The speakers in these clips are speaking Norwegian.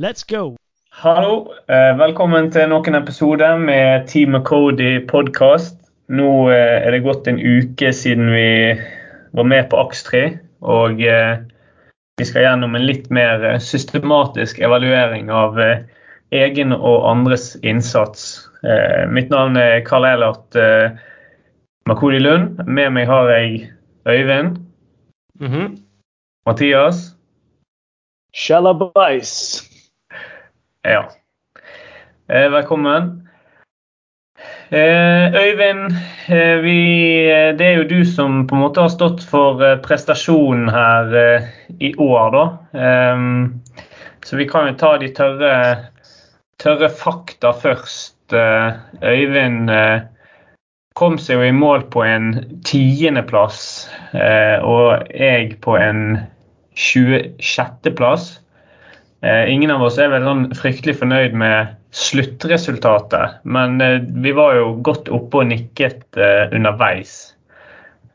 Let's go! Hallo. Eh, velkommen til noen episoder med Team Cody podkast. Nå eh, er det gått en uke siden vi var med på AKS3. Og eh, vi skal gjennom en litt mer systematisk evaluering av egen og andres innsats. Eh, mitt navn er Karl Eilert Makodi Lund. Med meg har jeg Øyvind. Mhm. Mathias. Shalabais. Ja. Eh, velkommen. Eh, Øyvind, eh, vi, det er jo du som på en måte har stått for prestasjonen her i år, da. Ehm, så vi kan jo ta de tørre, tørre fakta først. Øyvind kom seg jo i mål på en tiendeplass, og jeg på en 26.-plass. Eh, ingen av oss er vel sånn fryktelig fornøyd med sluttresultatet, men eh, vi var jo godt oppe og nikket eh, underveis.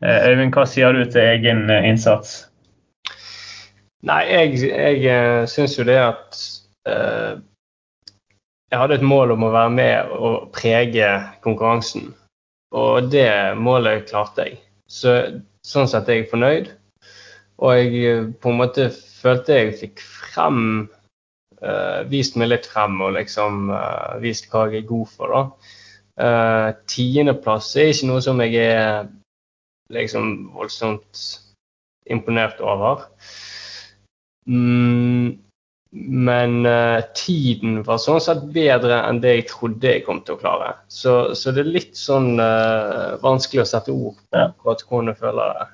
Øyvind, hva sier du til egen innsats? Nei, jeg, jeg syns jo det at eh, Jeg hadde et mål om å være med og prege konkurransen. Og det målet klarte jeg. Så, sånn sett er jeg fornøyd. Og jeg på en måte følte jeg fikk frem uh, Vist meg litt frem og liksom uh, vist hva jeg er god for, da. Uh, Tiendeplass er ikke noe som jeg er liksom voldsomt imponert over. Mm, men tiden var sånn sett bedre enn det jeg trodde jeg kom til å klare. Så, så det er litt sånn vanskelig å sette ord på hvordan jeg føler det.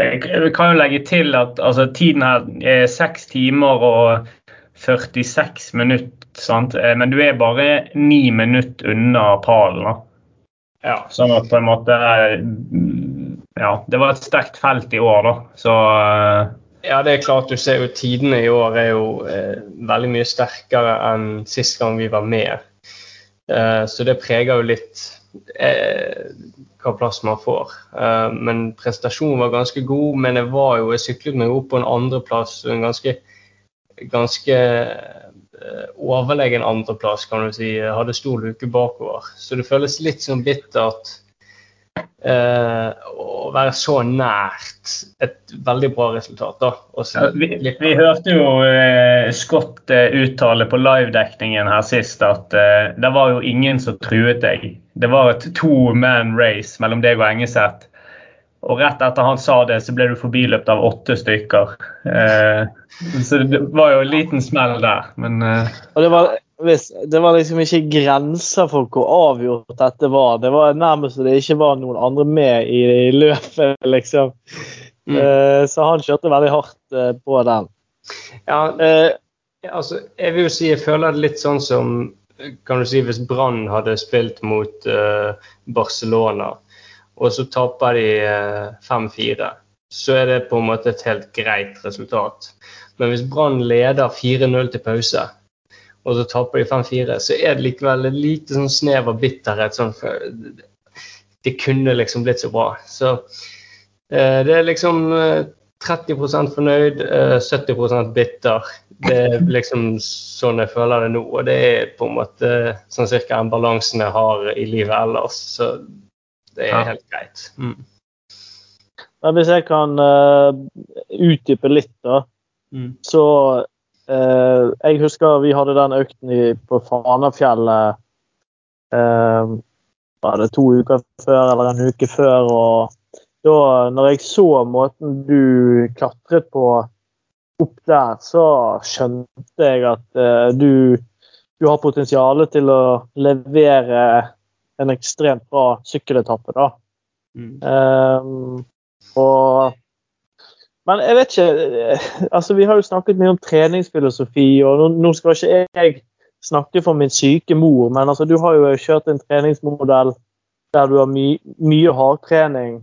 Jeg kan jo legge til at altså, tiden her er 6 timer og 46 minutter. Sant? Eh, Men du er bare 9 minutter unna pallen. Ja. Sånn at på en måte mm, Ja, det var et sterkt felt i år, da. Så eh, ja, det er klart du ser jo tidene i år er jo eh, veldig mye sterkere enn sist gang vi var med. Eh, så det preger jo litt eh, hva plass man får. Eh, men prestasjonen var ganske god, men jeg var jo, jeg syklet meg opp på en andreplass. En ganske, ganske eh, overlegen andreplass, kan du si. Jeg hadde stor luke bakover. Så det føles litt sånn bittert eh, å være så nært et veldig bra resultat. da. Ja, vi, vi hørte jo eh, Scott eh, uttale på livedekningen her sist at eh, det var jo ingen som truet deg. Det var et to man race mellom deg og Engeseth. Og rett etter han sa det, så ble du forbiløpt av åtte stykker. Eh, så det var jo en liten smell der, men eh, Og det var, hvis, det var liksom ikke grenser for hvor avgjort dette var. Det var nærmest så det ikke var noen andre med i, i løpet, liksom. Mm. Uh, så han kjørte veldig hardt uh, på den. Ja, uh, altså, jeg vil jo si jeg føler det litt sånn som kan du si hvis Brann hadde spilt mot Barcelona, og så taper de eh, 5-4, så er det på en måte et helt greit resultat. Men hvis Brann leder 4-0 til pause, og så taper de 5-4, så er det likevel et lite sånn snev av bitterhet. Sånn, det kunne liksom blitt så bra. Så eh, det er liksom eh, 30 fornøyd, eh, 70% bitter. Det er liksom sånn jeg føler det nå. Og det er på en måte sånn cirka den balansen jeg har i livet ellers. Så det er helt greit. Mm. men hvis jeg kan uh, utdype litt, da. Mm. Så eh, Jeg husker vi hadde den økten i, på Fanafjellet eh, Var det to uker før eller en uke før? og da når jeg så måten du klatret på opp der, så skjønte jeg at eh, du, du har potensial til å levere en ekstremt bra sykkeletappe. da. Mm. Ehm, og Men jeg vet ikke eh, altså Vi har jo snakket mye om treningsfilosofi, og nå, skal ikke jeg snakke for min syke mor, men altså, du har jo kjørt en treningsmodell der du har my, mye hardtrening,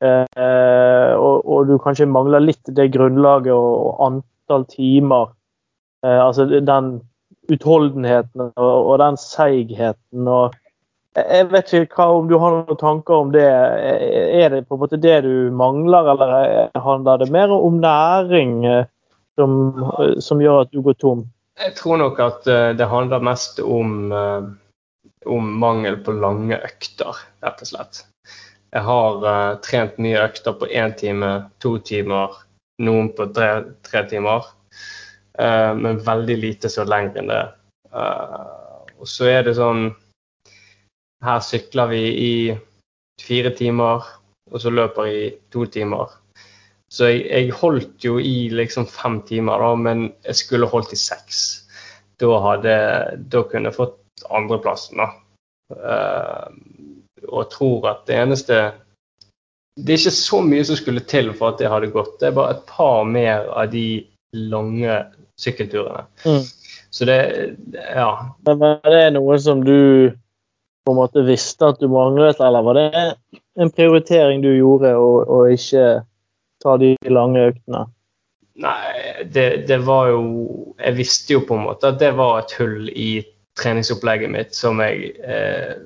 eh, og, og du kanskje mangler litt det grunnlaget og, og antall timer. Eh, altså den utholdenheten og, og den seigheten. og jeg vet ikke hva, om du har noen tanker om det. Er det på en måte det du mangler, eller handler det mer om næring eh, som, som gjør at du går tom? Jeg tror nok at uh, det handler mest om, uh, om mangel på lange økter, rett og slett. Jeg har uh, trent mye økter på én time, to timer, noen på tre, tre timer. men veldig lite så lenger enn det. og så er det sånn Her sykler vi i fire timer, og så løper i to timer. Så jeg, jeg, holdt jo i liksom fem timer, da, men jeg skulle holdt i seks. Da, hadde, da kunne jeg fått andreplassen, da. Uh, og tror at det eneste Det er ikke så mye som skulle til for at det hadde gått. Det er bare et par mer av de lange sykkelturene. Mm. Så det Ja. Men var det noe som du på en måte visste at du manglet, eller var det en prioritering du gjorde, å ikke ta de lange øktene? Nei, det, det, var jo Jeg visste jo på en måte at det var et hull i treningsopplegget mitt som jeg eh,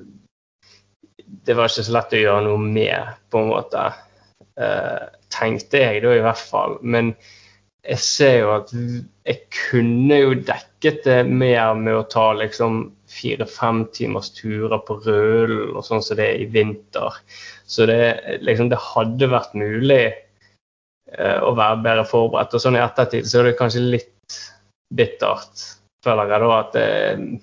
Det var ikke så lett å gjøre noe med, på en måte. Eh, tenkte jeg da i hvert fall. Men jeg ser jo at jeg kunne jo dekket det mer med å ta liksom fire-fem timers turer på Rølen og sånn som det er i vinter. Så det, liksom, det hadde vært mulig Eh, å være bedre forberedt. Og sånn i ettertid så er det kanskje litt bittert, føler jeg da, at jeg,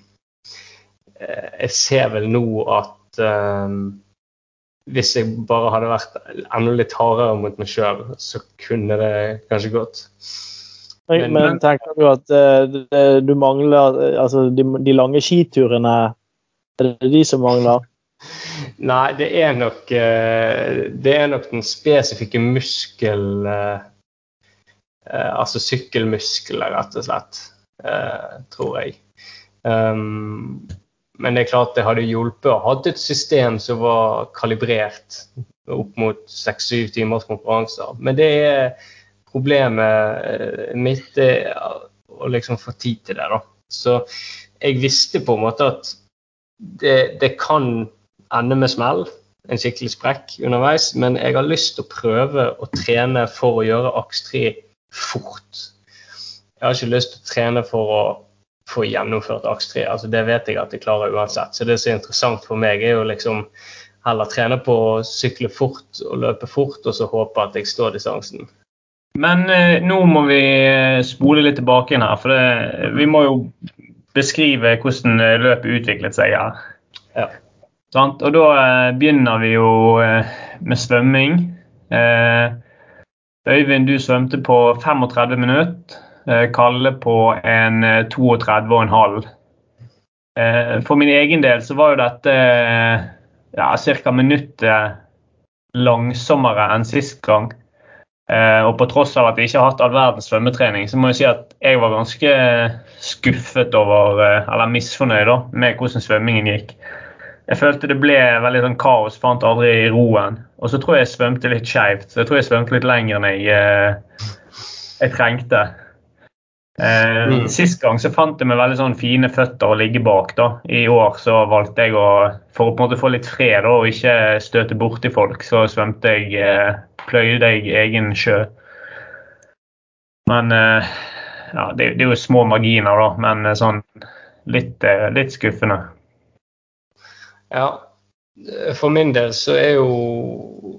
eh, jeg ser vel nå at eh, hvis jeg bare hadde vært enda litt hardere mot meg sjøl, så kunne det kanskje gått. Men, men tenker du at uh, du mangler altså de, de lange skiturene Er det de som mangler? Nei, det er nok eh, Det er nok den spesifikke muskel... Eh, eh, altså sykkelmuskler, rett og slett. Tror jeg. Um, men det er klart det hadde hjulpet å ha et system som var kalibrert opp mot seks-syv timers konkurranser. Men det er problemet mitt er å liksom få tid til det. da. Så jeg visste på en måte at det, det kan ende med smell, en skikkelig sprekk underveis. Men jeg har lyst til å prøve å trene for å gjøre aks 3 fort. Jeg har ikke lyst til å trene for å få gjennomført aks 3. Altså, det vet jeg at jeg klarer uansett. Så det som er interessant for meg, er jo liksom heller trene på å sykle fort og løpe fort, og så håpe at jeg står distansen. Men eh, nå må vi eh, spole litt tilbake igjen her, for det, vi må jo beskrive hvordan eh, løpet utviklet seg her. Ja. Sant? Og da eh, begynner vi jo eh, med svømming. Eh, Øyvind, du svømte på 35 minutter. Kalle på en 32,5. Eh, eh, for min egen del så var jo dette ja, ca. minuttet langsommere enn sist gang. Og på tross av at jeg ikke har hatt all verdens svømmetrening, så må jeg si at jeg var ganske skuffet over, eller misfornøyd da, med hvordan svømmingen gikk. Jeg følte det ble veldig sånn kaos, fant aldri roen. Og så tror jeg jeg svømte litt skeivt. Så jeg tror jeg svømte litt lenger enn jeg, eh, jeg trengte. Eh, mm. Sist gang så fant jeg meg veldig sånn fine føtter å ligge bak. da. I år så valgte jeg å, for å på en måte få litt fred da, og ikke støte borti folk, så svømte jeg eh, deg egen sjø. Men eh, ja, det, det, er jo små marginer, da. Men eh, sånn litt, eh, litt skuffende. Ja, for min del så er jo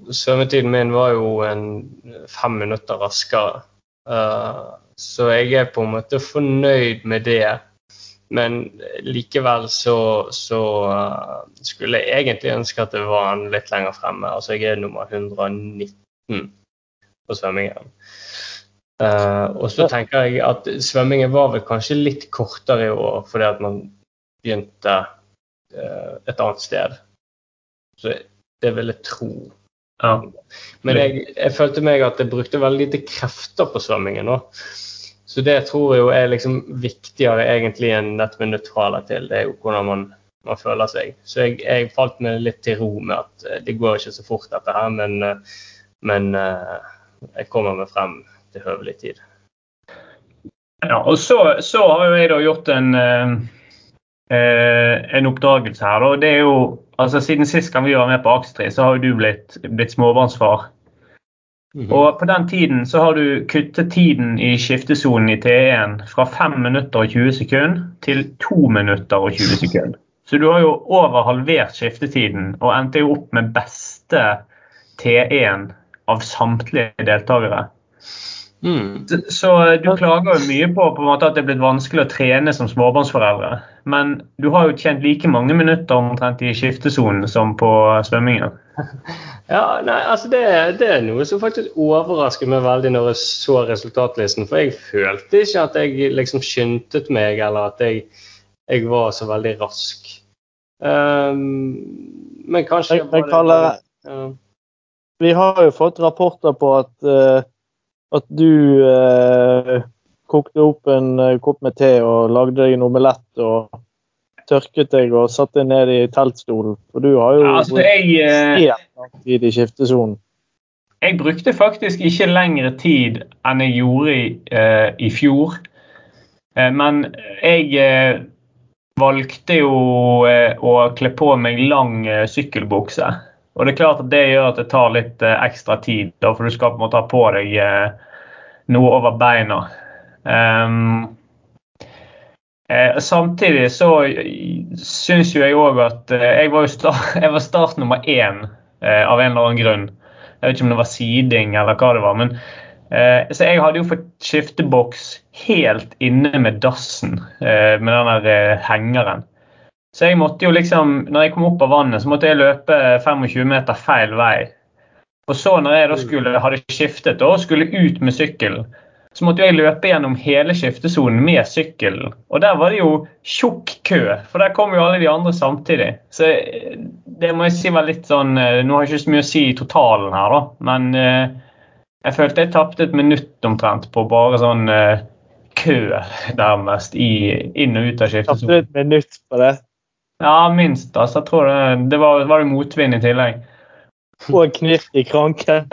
svømmetiden min var jo en fem minutter raskere. Uh, så jeg er på en måte fornøyd med det. Men likevel så, så skulle jeg egentlig ønske at det var en litt lenger fremme. Altså jeg er nummer 119 på svømmingen. Uh, og så tenker jeg at svømmingen var vel kanskje litt kortere i år fordi at man begynte uh, et annet sted. Så det vil jeg tro. Ja. Men jeg, jeg, følte meg at jeg brukte veldig lite krefter på svømmingen nå. Så det tror jeg jo er liksom viktigere egentlig enn dette med nøytraler til. Det er jo hvordan man, man føler seg. Så jeg, jeg, falt meg litt til ro med at eh, det går ikke så fort dette her, men, eh, men jeg kommer meg frem til høvelig tid. Ja, og så, så har jo jeg da gjort en eh, en oppdragelse her. og Det er jo, altså Siden sist gang vi var med på Akstri, så har jo du blitt, blitt småbarnsfar. Mhm. Og på den tiden så har du kuttet tiden i skiftesonen i T1 fra 5 minutter og 20 sekunder til 2 minutter og 20 sekunder. Så du har jo over halvert skiftetiden og endte jo opp med beste T1 av samtlige deltakere. Mm. Så- Så du klager jo mye på, på en måte at det er blitt vanskelig å trene som småbarnsforeldre. Men du har jo tjent like mange minutter omtrent i skiftesonen som på svømmingen. Ja, nei, altså det, det er noe som faktisk overrasker meg veldig når jeg så resultatlisten. For jeg følte ikke at jeg liksom skyndte meg, eller at jeg, jeg var så veldig rask. Um, men kanskje Jeg, jeg kaller, ja. Vi har jo fått rapporter på at, uh, at du uh, kokte opp en eh, kopp med te og lagde deg en omelett og tørket deg og satte deg ned i teltstolen. For du har jo Ja, altså, jeg, uh, tid i skiftesonen. jeg brukte faktisk ikke lengre tid enn jeg gjorde i, i fjor. Men jeg valgte jo å kle på meg lang sykkelbukse. Og det er klart at det gjør at det tar litt eh, ekstra tid, da, for du skal på en måte ha på deg eh, noe over beina. Um, eh, samtidig så syns jo jeg òg at eh, jeg var jo start, jeg var start nummer én eh, av en eller annen grunn. Jeg vet ikke om det var siding eller hva det var. men eh, Så jeg hadde jo fått skifteboks helt inne med dassen, med den der hengeren. Så jeg måtte jo liksom, når jeg kom opp av vannet, så måtte jeg løpe 25 meter feil vei. Og så når jeg da skulle, hadde skiftet og skulle ut med sykkelen, så måtte jeg løpe gjennom hele skiftesonen med sykkelen. Og der var det jo tjukk kø, for der kom jo alle de andre samtidig. Så eh, det må jeg si var litt sånn eh, Nå har jeg ikke så mye å si i totalen her, da, men eh, jeg følte jeg tapte et minutt omtrent på bare sånn kø, nærmest, i, inn og ut av skiftesonen. Tapte et minutt på det. Ja, minst. altså. Jeg tror det, det var, var det motvind i tillegg. Og knirk i kranken.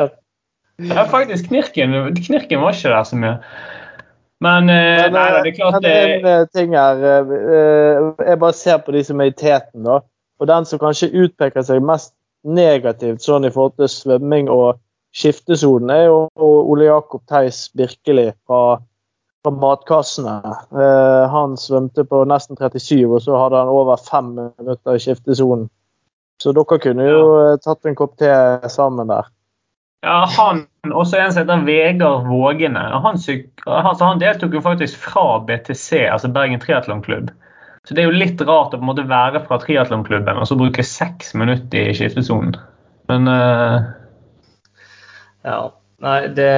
Ja, faktisk. Knirken, knirken var ikke der så mye. Men, eh, Men, nei, det er klart men det en eh, ting her eh, eh, Jeg bare ser på de som er i teten, da. Og den som kanskje utpeker seg mest negativt sånn i forhold til svømming og skiftesonen, er jo Ole Jakob Theis Birkeli fra, fra Matkassene. Eh, han svømte på nesten 37, og så hadde han over fem minutter i skiftesonen. Så dere kunne jo eh, tatt en kopp te sammen der. Ja, han, også en som heter Vegard Vågene. Han, syk- altså, han deltok jo faktisk fra BTC, altså Bergen Triatlonklubb. Så det er jo litt rart å på en måte være fra triatlonklubben og så bruke seks minutter i skiftesonen. Men uh... Ja. Nei, det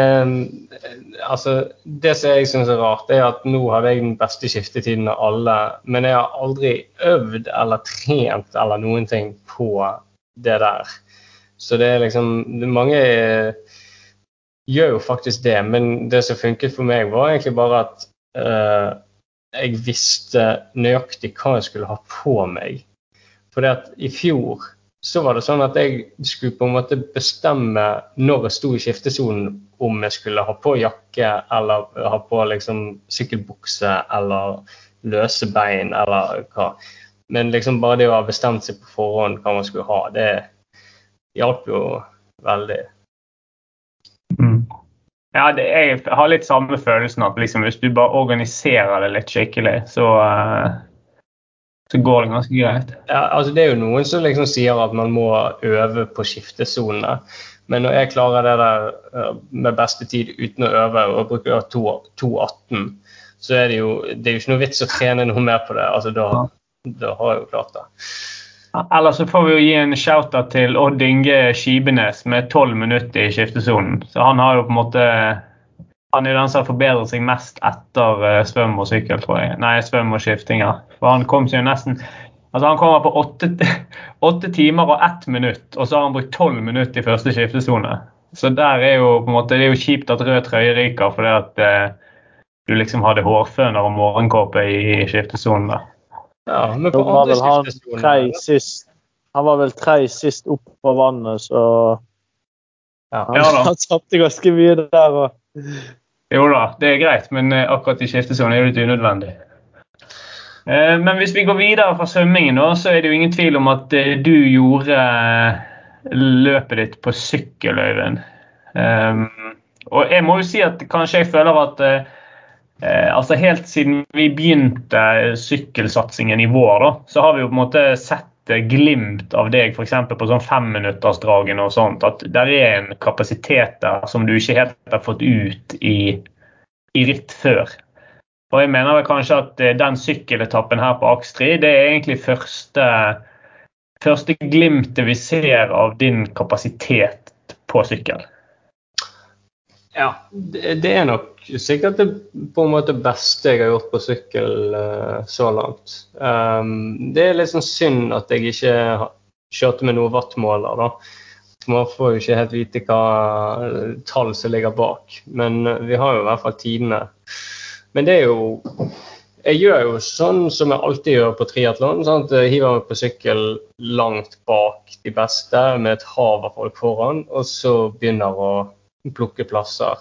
Altså, det som jeg syns er rart, er at nå hadde jeg den beste skiftetiden av alle, men jeg har aldri øvd eller trent eller noen ting på det der. Så det er liksom Mange eh, gjør jo faktisk det, men det som funket for meg, var egentlig bare at uh, jeg visste nøyaktig hva jeg skulle ha på meg. Fordi at i fjor så var det sånn at jeg skulle på en måte bestemme når jeg sto i skiftesonen om jeg skulle ha på jakke eller ha på liksom sykkelbukse eller løse bein eller hva. Men liksom bare det å ha bestemt seg på forhånd hva man skulle ha, det hjalp jo veldig. mm. Ja, det, jeg har litt samme følelsen at liksom, hvis du bare organiserer det litt skikkelig, så, eh, så går det ganske greit. Ja, altså Det er jo noen som liksom sier at man må øve på skiftesonene. Men når jeg klarer det der eh, med beste tid uten å øve og bruker 2.18, så er det jo det er jo ikke noe vits å trene noe mer på det. altså Da, da har jeg jo klart det. Ellers så får vi jo gi en shout-out til Odd Inge Skibenes med tolv minutter i skiftesonen. Så han har jo på en måte Han er jo den som har forbedret seg mest etter eh, svøm og sykkel, tror jeg. Nei, svøm og skiftinger. For han kom seg jo nesten Altså Han kommer på åtte, åtte timer og ett minutt, og så har han brukt tolv minutter i første skiftesone. Så der er jo på en måte, det er jo kjipt at rød trøye ryker fordi at eh, du liksom hadde hårføner og morgenkåpe i skiftesonen. da. Ja, men på andre han sist. Han var vel tre sist opp på vannet, så ja. han, Ja han tapte ganske mye der. Og, Jo da, det er greit, men eh, akkurat i skiftesonen er det litt unødvendig. Eh, Men hvis vi går videre fra svømmingen, så er det jo ingen tvil om at eh, du gjorde eh, løpet ditt på sykkel, Øyvind. Um, og jeg må jo si at kanskje jeg føler at altså Helt siden vi begynte sykkelsatsingen i vår, så har vi jo på en måte sett glimt av deg f.eks. på sånn femminuttersdragene og sånt. At det er en kapasitet der som du ikke helt har fått ut i, i ritt før. Og jeg mener vel kanskje at den sykkeletappen her på Akstri, det er egentlig første, første glimtet vi ser av din kapasitet på sykkel. Ja, det er nok sikkert det på en måte beste jeg har gjort på sykkel uh, så langt. Um, det er litt sånn synd at jeg ikke kjørte med noen wattmåler, da. Man får jo ikke helt vite hva tall som ligger bak, men vi har jo i hvert fall tidene. Men det er jo Jeg gjør jo sånn som jeg alltid gjør på triatlon. Hiver meg på sykkel langt bak de beste med et hav av folk foran, og så begynner å plukke plasser.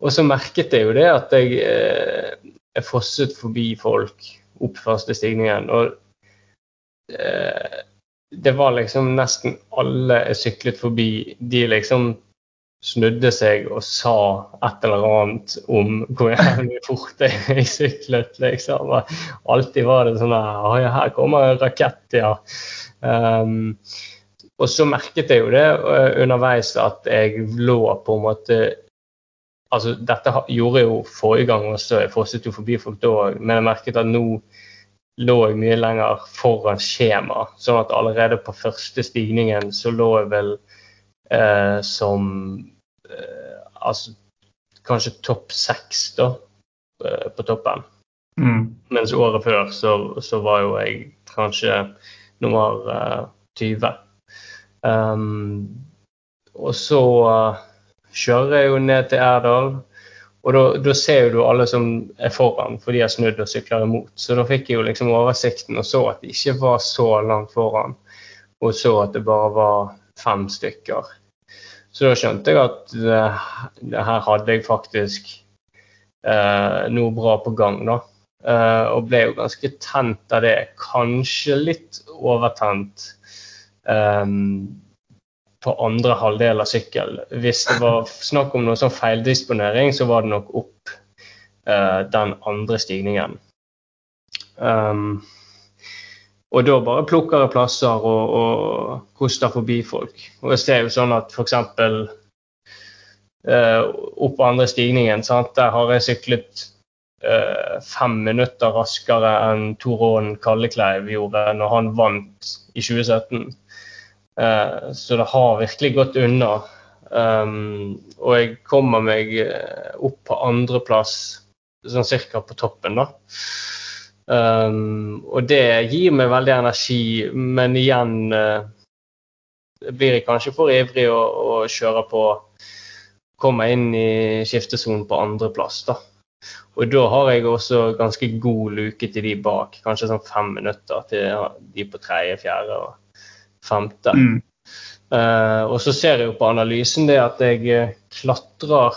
Og så merket jeg jo det at jeg, eh, jeg fosset forbi folk opp første stigningen. Og eh, det var liksom nesten alle jeg syklet forbi, de liksom snudde seg og sa et eller annet om hvor jævlig fort jeg syklet, liksom. alltid var det sånn her kommer en rakett, ja. Um, og så merket jeg jo det uh, underveis at jeg lå på en måte Altså, dette gjorde jeg jo forrige gang også, jeg fosset jo forbi folk da òg, men jeg merket at nå lå jeg mye lenger foran skjema. Sånn at allerede på første stigningen så lå jeg vel eh, som eh, Altså kanskje topp seks, da, eh, på toppen. Mm. Mens året før så, så, var jo jeg kanskje nummer 20. Um, og så uh, kjører jeg jo ned til Erdal, og da ser du alle som er foran, for de har snudd og sykler imot. Så da fikk jeg jo liksom oversikten og så at det ikke var så langt foran, og så at det bare var fem stykker. Så da skjønte jeg at det, her hadde jeg faktisk eh, noe bra på gang, da. Eh, og ble jo ganske tent av det. Kanskje litt overtent eh, på andre halvdel av sykkel. Hvis det var snakk om noe sånn feildisponering, så var det nok opp uh, den andre stigningen. Um, og da bare plukker jeg plasser og, og koster forbi folk. Og jeg ser jo sånn at f.eks. Eh, opp andre stigningen, sant? der har jeg syklet eh, fem minutter raskere enn Tor Kallekleiv gjorde når han vant i 2017. Eh, så det har virkelig gått unna. Um, og jeg kommer meg eh, opp på andreplass, sånn cirka på toppen, da. Um, og det gir meg veldig energi, men igjen uh, blir jeg kanskje for ivrig å, og kjører på Komme inn i skiftesonen på andreplass, da. Og da har jeg også ganske god luke til de bak. Kanskje sånn fem minutter til de på tredje, fjerde. og femte. Mm. Uh, og så ser jeg jo på analysen det at jeg eh, klatrer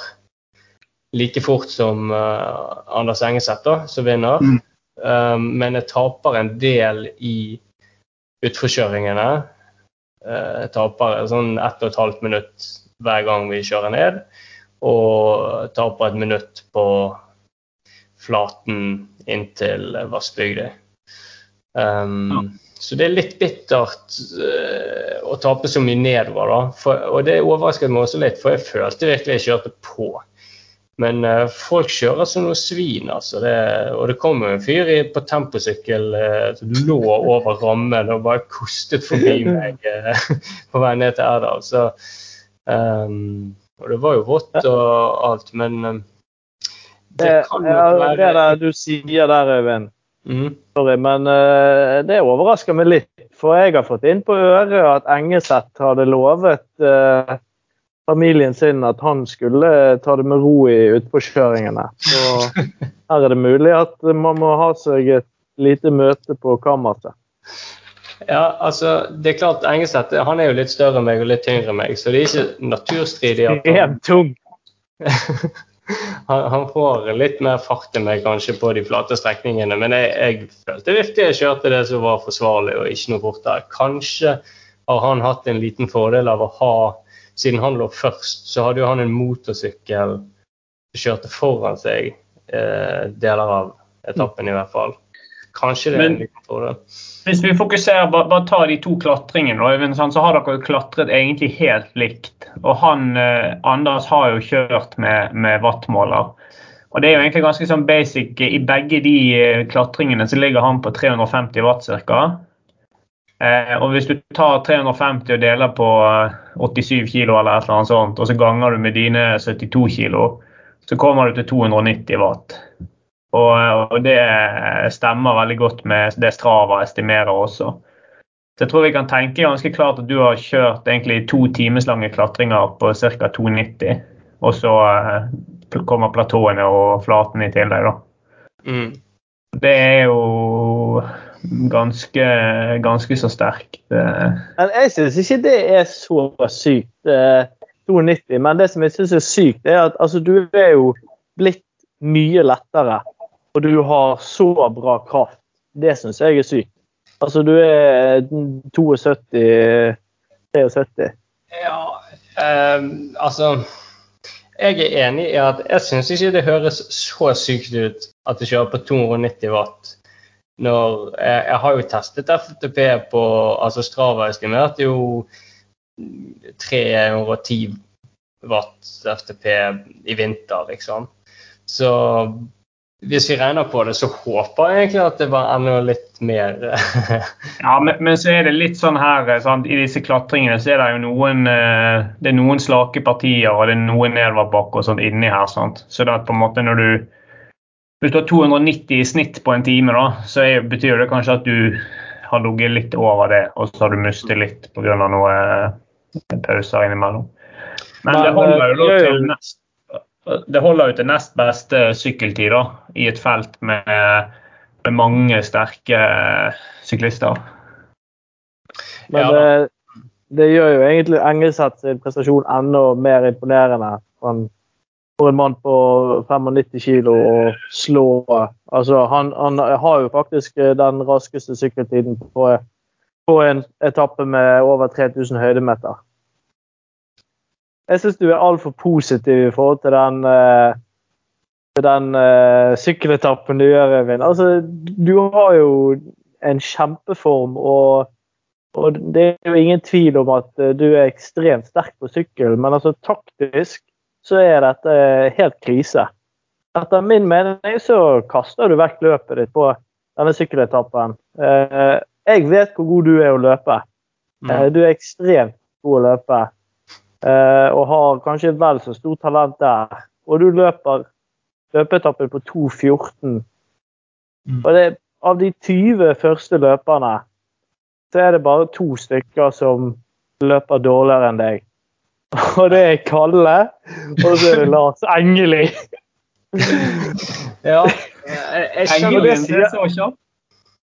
like fort som uh, Anders Engesæter, som vinner. Mm. Um, men jeg taper en del i utforkjøringene. Uh, jeg taper sånn ett og et halvt minutt hver gang vi kjører ned. Og taper et minutt på flaten inntil Vassbygda. Um, ja. Så det er litt bittert uh, å tape så mye nedover. da. For, og det overrasket meg også litt, for jeg følte virkelig jeg kjørte på. Men uh, folk kjører som noen svin, altså. Det, og det kom jo en fyr i, på temposykkel uh, som lå over rammen og bare kostet forbi meg på vei ned til Erdal. Så, um, og det var jo vått og alt, men um, det kan jo være Det der du sier der, Øyvind Mm. Sorry, men uh, det overrasker meg litt. For jeg har fått inn på øret at Engeseth hadde lovet uh, familien sin at han skulle ta det med ro i utpåkjøringene. Så her er det mulig at man må ha seg et lite møte på kammerset. Ja, altså, det er klart Engeseth han er jo litt større enn meg og litt tyngre enn meg, så det er ikke naturstridig at han... tung! han, han, får litt mer fart enn meg kanskje på de flate strekningene, men jeg, jeg følte virkelig jeg kjørte det som var forsvarlig og ikke noe fortere. Kanskje har han hatt en liten fordel av å ha siden han lå først, så hadde jo han en motorsykkel som kjørte foran seg eh, deler av etappen, i hvert fall. Kanskje det er en liten fordel. Hvis vi fokuserer, bare, bare ta de to klatringene, sant, så har dere jo klatret egentlig helt likt. Og han, eh, Anders har jo kjørt med, med wattmåler. Og det er jo egentlig ganske sånn basic. I begge de eh, klatringene så ligger han på 350 watt ca. Eh, og hvis du tar 350 og deler på eh, 87 kilo eller et eller annet sånt, og så ganger du med dine 72 kilo, så kommer du til 290 watt. Og, og det stemmer veldig godt med det Strava estimerer også. Så jeg tror vi kan tenke ganske klart at du har kjørt egentlig to timeslange klatringer på ca. 290. Og så eh, kommer platåene og flaten i tillegg, da. Mm. Det er jo ganske, ganske så sterkt. eh. Men jeg syns ikke det er så sykt. eh, 92, men det som jeg syns er sykt, er at altså, du er jo blitt mye lettere. Og du har så bra kraft. Det syns jeg er sykt. Altså, du er 72 73. Ja, eh, altså Jeg er enig i at jeg syns ikke det høres så sykt ut at det kjører på 290 watt. Når jeg, jeg har jo testet FTP på altså Strava estimerte jo 310 watt FTP i vinter, liksom. Så hvis vi regner på det, så håper jeg egentlig at det var enda litt mer Ja, men, men så er det litt sånn her eh, sant? I disse klatringene så er det jo noen eh, Det er noen slake partier og det er noen nedoverbakker og sånt inni her. sant? Så det er på en måte når du Hvis du har 290 i snitt på en time, da, så er, betyr det kanskje at du har ligget litt over det, og så har du mistet litt pga. noen eh, pauser innimellom. Men, Men, det holder jo eh, til nest, det holder jo til nest beste sykkeltid da, i et felt med, med mange sterke syklister. Men Ja, det, det gjør jo egentlig Engelseth sin prestasjon enda mer imponerende. Han, for en mann på 95 kilo å slå altså han, han har jo faktisk den raskeste sykkeltiden på, på en etappe med over 3000 høydemeter. Jeg syns du er altfor positiv i forhold til den, eh, til den uh, sykkeletappen du gjør, Øyvind. Altså, du har jo en kjempeform, og, og det er jo ingen tvil om at eh, du er ekstremt sterk på sykkel, men altså taktisk så er dette helt krise. Etter min mening så kaster du vekk løpet ditt på denne sykkeletappen. Eh, jeg vet hvor god du er å løpe. Eh, Du er ekstremt god å løpe. eh, Og har kanskje vel så stort talent der. Og du løper løpeetappen på 2,14. Mm. Og det, av de 20 første løperne, så er det bare to stykker som løper dårligere enn deg. Og det er Kalle, og så er det Lars Engeli. Ja, jeg, skjønner det så kjapt.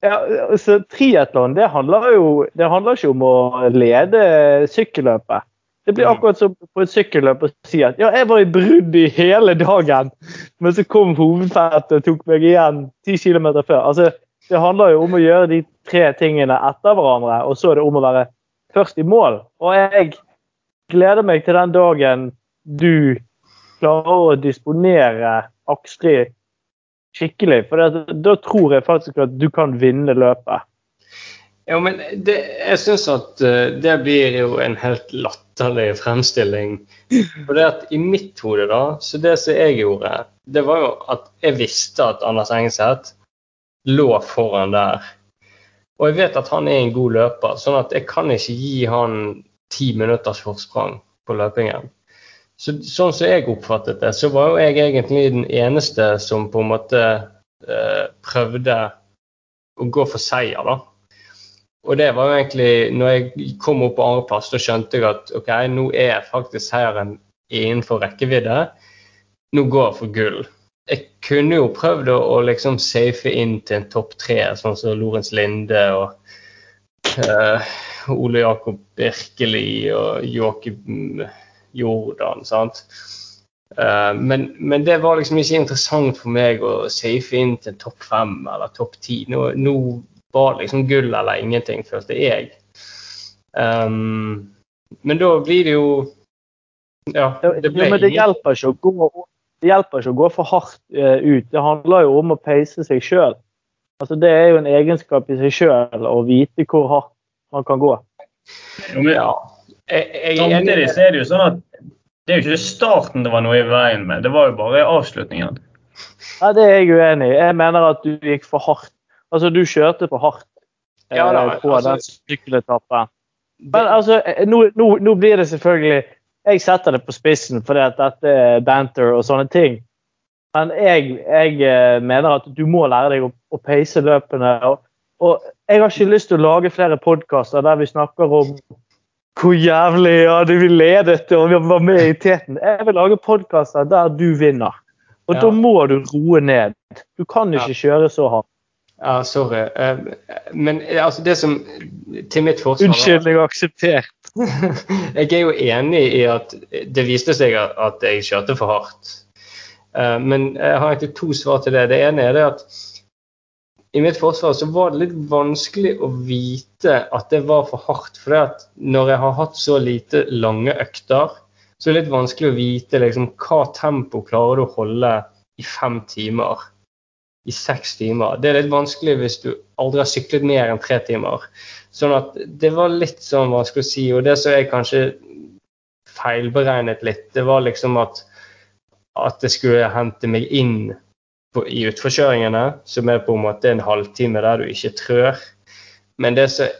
Ja, så Triatlon det handler jo det handler ikke om å lede sykkelløpet. Det blir Mm. akkurat som på et sykkelløp å si at ja, jeg var i brudd i hele dagen, men så kom hovedfeltet og tok meg igjen ti km før. Altså, det handler jo om å gjøre de tre tingene etter hverandre, og så er det om å være først i mål. Og jeg gleder meg til den dagen du klarer å disponere Akstrid skikkelig. For det, da tror jeg faktisk at du kan vinne løpet. Ja, men det, jeg syns at eh, det blir jo en helt latterlig fremstilling. For det at i mitt hode, da, så det som jeg gjorde, det var jo at jeg visste at Anders Engeseth lå foran der. Og jeg vet at han er en god løper, sånn at jeg kan ikke gi han ti minutters forsprang på løpingen. Så, sånn som jeg oppfattet det, så var jo jeg egentlig den eneste som på en måte eh, prøvde å gå for seier, da. Og det var jo egentlig når jeg kom opp på andreplass, da skjønte jeg at ok, nå er faktisk seieren innenfor rekkevidde. Nå går jeg for gull. Jeg kunne jo prøvd å, å liksom safe inn til en topp tre, sånn som Lorentz Linde og eh, Ole Jakob Birkeli og Joakim Jordan, sant. Eh, men, men det var liksom ikke interessant for meg å safe inn til topp fem eller topp ti. Nå, nå var det liksom gull eller ingenting, følte jeg. Um, men da blir det jo Ja, Det, ble ja, men det hjelper ikke å gå, det hjelper ikke å gå for hardt eh, ut. Det handler jo om å peise seg sjøl. Altså, det er jo en egenskap i seg sjøl å vite hvor hardt man kan gå. Jo, men, Ja. Jeg, jeg. Samtidig er det jo sånn at det er jo ikke starten det var noe i veien med, det var jo bare avslutningen. Nei, det er jeg uenig i. Jeg mener at du gikk for hardt. Altså, du kjørte for hardt eh, Ja da, på altså- den sykkeletappen. Men altså, eh, nå, nå, nå blir det selvfølgelig Jeg setter det på spissen fordi at dette er banter og sånne ting. Men jeg, jeg eh, mener at du må lære deg å, å peise løpene. Og, og jeg har ikke lyst til å lage flere podkaster der vi snakker om hvor jævlig ja, du vil ledet og vi var med i teten. Jeg vil lage podkaster der du vinner. Og Ja. da må du roe ned. Du kan ikke kjøre så hardt. Ja, sorry. Eh, Men eh, altså, det som Til mitt forsvar Unnskyldning akseptert. Jeg er jo enig i at det viste seg at at jeg kjørte for hardt. Eh, Men jeg har egentlig to svar til det. Det ene er det at i mitt forsvar så var det litt vanskelig å vite at det var for hardt. For at når jeg har hatt så lite lange økter, så er det litt vanskelig å vite liksom, hva tempo klarer du å holde i fem timer. I seks timer. Det er litt vanskelig hvis du aldri har syklet mer enn tre timer. Sånn at det var litt sånn vanskelig å si. Og det som jeg kanskje feilberegnet litt, det var liksom at, at det skulle hente meg inn på, i utforkjøringene, som er på en måte en halvtime der du ikke trør. Men det som,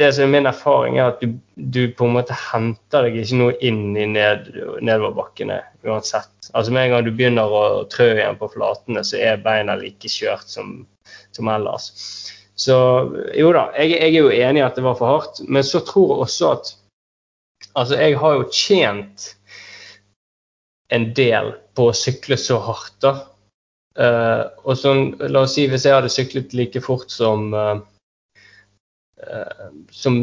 det som er min erfaring, er at du, du på en måte henter deg ikke noe inn i ned, nedoverbakkene uansett. Altså Med en gang du begynner å trø igjen på flatene, så er beina like kjørt som, som ellers. Så jo da, jeg, jeg er jo enig i at det var for hardt, men så tror jeg også at Altså, jeg har jo tjent en del på å sykle så hardt, da. Eh, og sånn, la oss si hvis jeg hadde syklet like fort som uh, uh, som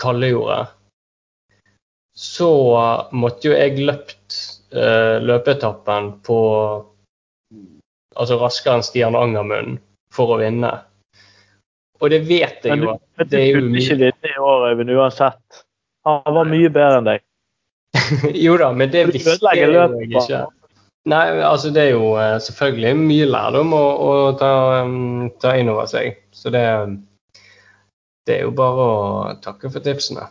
Kalle gjorde, så måtte jo jeg løpt løpeetappen på altså raskere enn Stian Angermund for å vinne. Og det vet jeg jo. men du det jo kunne ikke vinne i år, Øyvind, uansett. Han var mye bedre enn deg. jo da, men det visste jeg jo ikke. Nei, altså det er jo eh, selvfølgelig mye lærdom å, å ta, um, ta inn over seg. Så det, det er jo bare å takke for tipsene.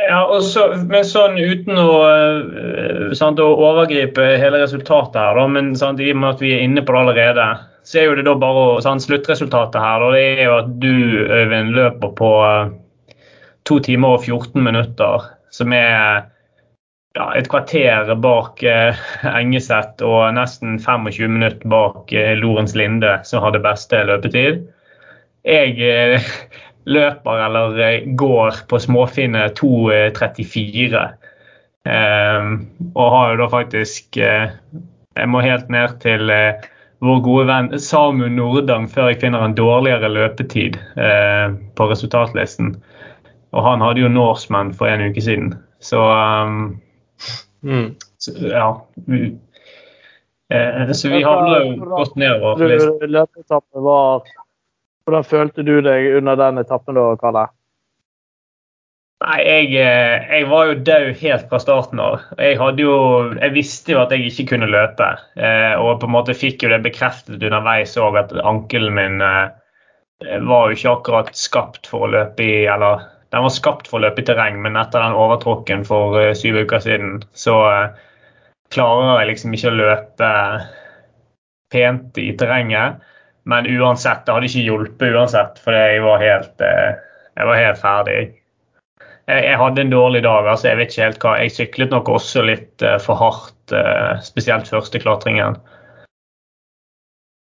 Ja, og så, men sånn uten å, eh, sant, å overgripe hele resultatet her, da, men sant, i og med at vi er inne på det allerede, så er jo det da bare sant, sluttresultatet her, da, det er jo at du, Øyvind, løper på eh, to timer og 14 minutter, som er ja, et kvarter bak eh, Engeseth og nesten 25 minutter bak eh, Lorentz Linde, som hadde beste løpetid. Jeg eh, løper eller eh, går på småfine 2.34. Eh, og har jo da faktisk eh, Jeg må helt ned til vår gode venn Samu Nordang før jeg finner en dårligere løpetid på resultatlisten. Og han hadde jo Norseman for en uke siden. Så, um, Mm. så ja. Vi, eh, så vi havna jo godt nedover. løpeetappen var Hvordan følte du deg under den etappen da, Kalle? Nei, jeg, eh, jeg var jo død helt fra starten av. Jeg, hadde jo, jeg visste jo at jeg ikke kunne løpe. Eh, og på en måte fikk jo det bekreftet underveis òg at ankelen min eh, var jo ikke akkurat skapt for å løpe i Eller den var skapt for å løpe i terreng, men etter den overtråkken for uh, syv uker siden, så uh, klarer jeg liksom ikke å løpe pent i terrenget. Men uansett, det hadde ikke hjulpet uansett, for jeg var helt, uh, jeg var helt ferdig. jeg hadde en dårlig dag. altså Jeg vet ikke helt hva. Jeg syklet nok også litt eh, for hardt, eh, spesielt første klatringen.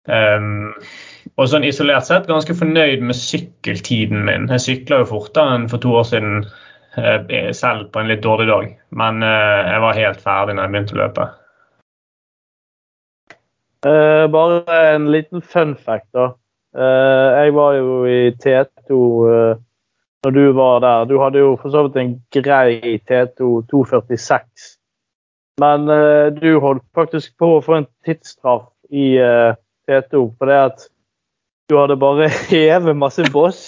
Um, og sånn isolert sett ganske fornøyd med sykkeltiden min. Jeg sykla jo fortere enn for to år siden eh, selv på en litt dårlig dag. Men eh, jeg var helt ferdig når jeg begynte å løpe. Uh, bare en liten fun fact, da. Uh, jeg var jo i T2 uh, når du var der. Du hadde jo for så vidt en grei T2 246. Men uh, du holdt faktisk på å få en tidsstraff i uh, T2 fordi at du hadde bare hevet masse boss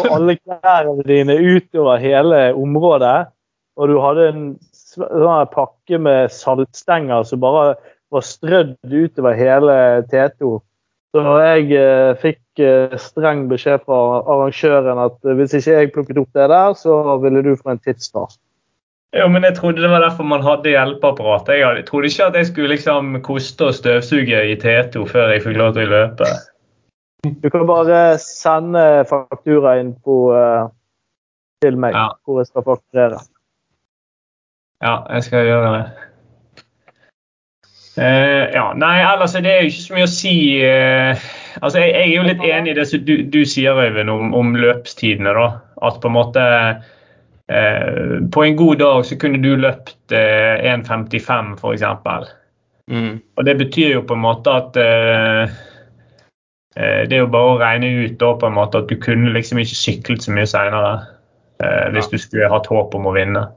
og alle klærne dine utover hele området. Og du hadde en sånn pakke med saltstenger som bare var strødd utover hele T2. Så jeg eh, fikk eh, streng beskjed fra arrangøren at eh, hvis ikke jeg plukket opp det der, så ville du få en tidsstart. Jo, men jeg trodde det var derfor man hadde hjelpeapparat. Jeg trodde ikke at jeg skulle liksom koste og støvsuge i T2 før jeg fikk lov til å løpe. Du kan bare sende fakturainfo uh, til meg, Ja. hvor jeg skal fakturere. Ja, jeg skal gjøre det. Uh, ja, nei, ellers er det jo ikke så mye å si. Uh, altså, jeg, jeg er jo litt enig i det som du, du sier, Øyvind, om, om løpstidene. da. At på en måte uh, På en god dag så kunne du løpt eh, 1,55 f.eks. Mm. Og det betyr jo på en måte at eh, eh, Det er jo bare å regne ut da på en måte at du kunne liksom ikke syklet så mye seinere eh, hvis du skulle hatt håp om å vinne.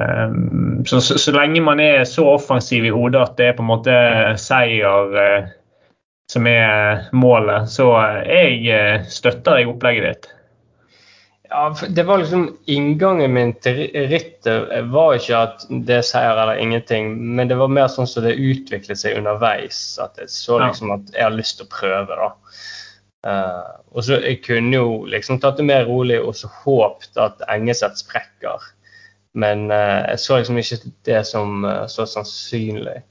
Um, så, så, så lenge man er så offensiv i hodet at det er på en måte seier eh, som er målet, så eh, jeg eh, støtter jeg opplegget ditt. Ja, det var liksom Inngangen min til ri- rittet var ikke at det er seier eller ingenting, men det var mer sånn som det utviklet seg underveis. At jeg så liksom at jeg har lyst til å prøve, da. Uh, og så Jeg kunne jo liksom tatt det mer rolig og så håpet at Engeseth sprekker. Men uh, jeg så liksom ikke det som uh, så sannsynlig.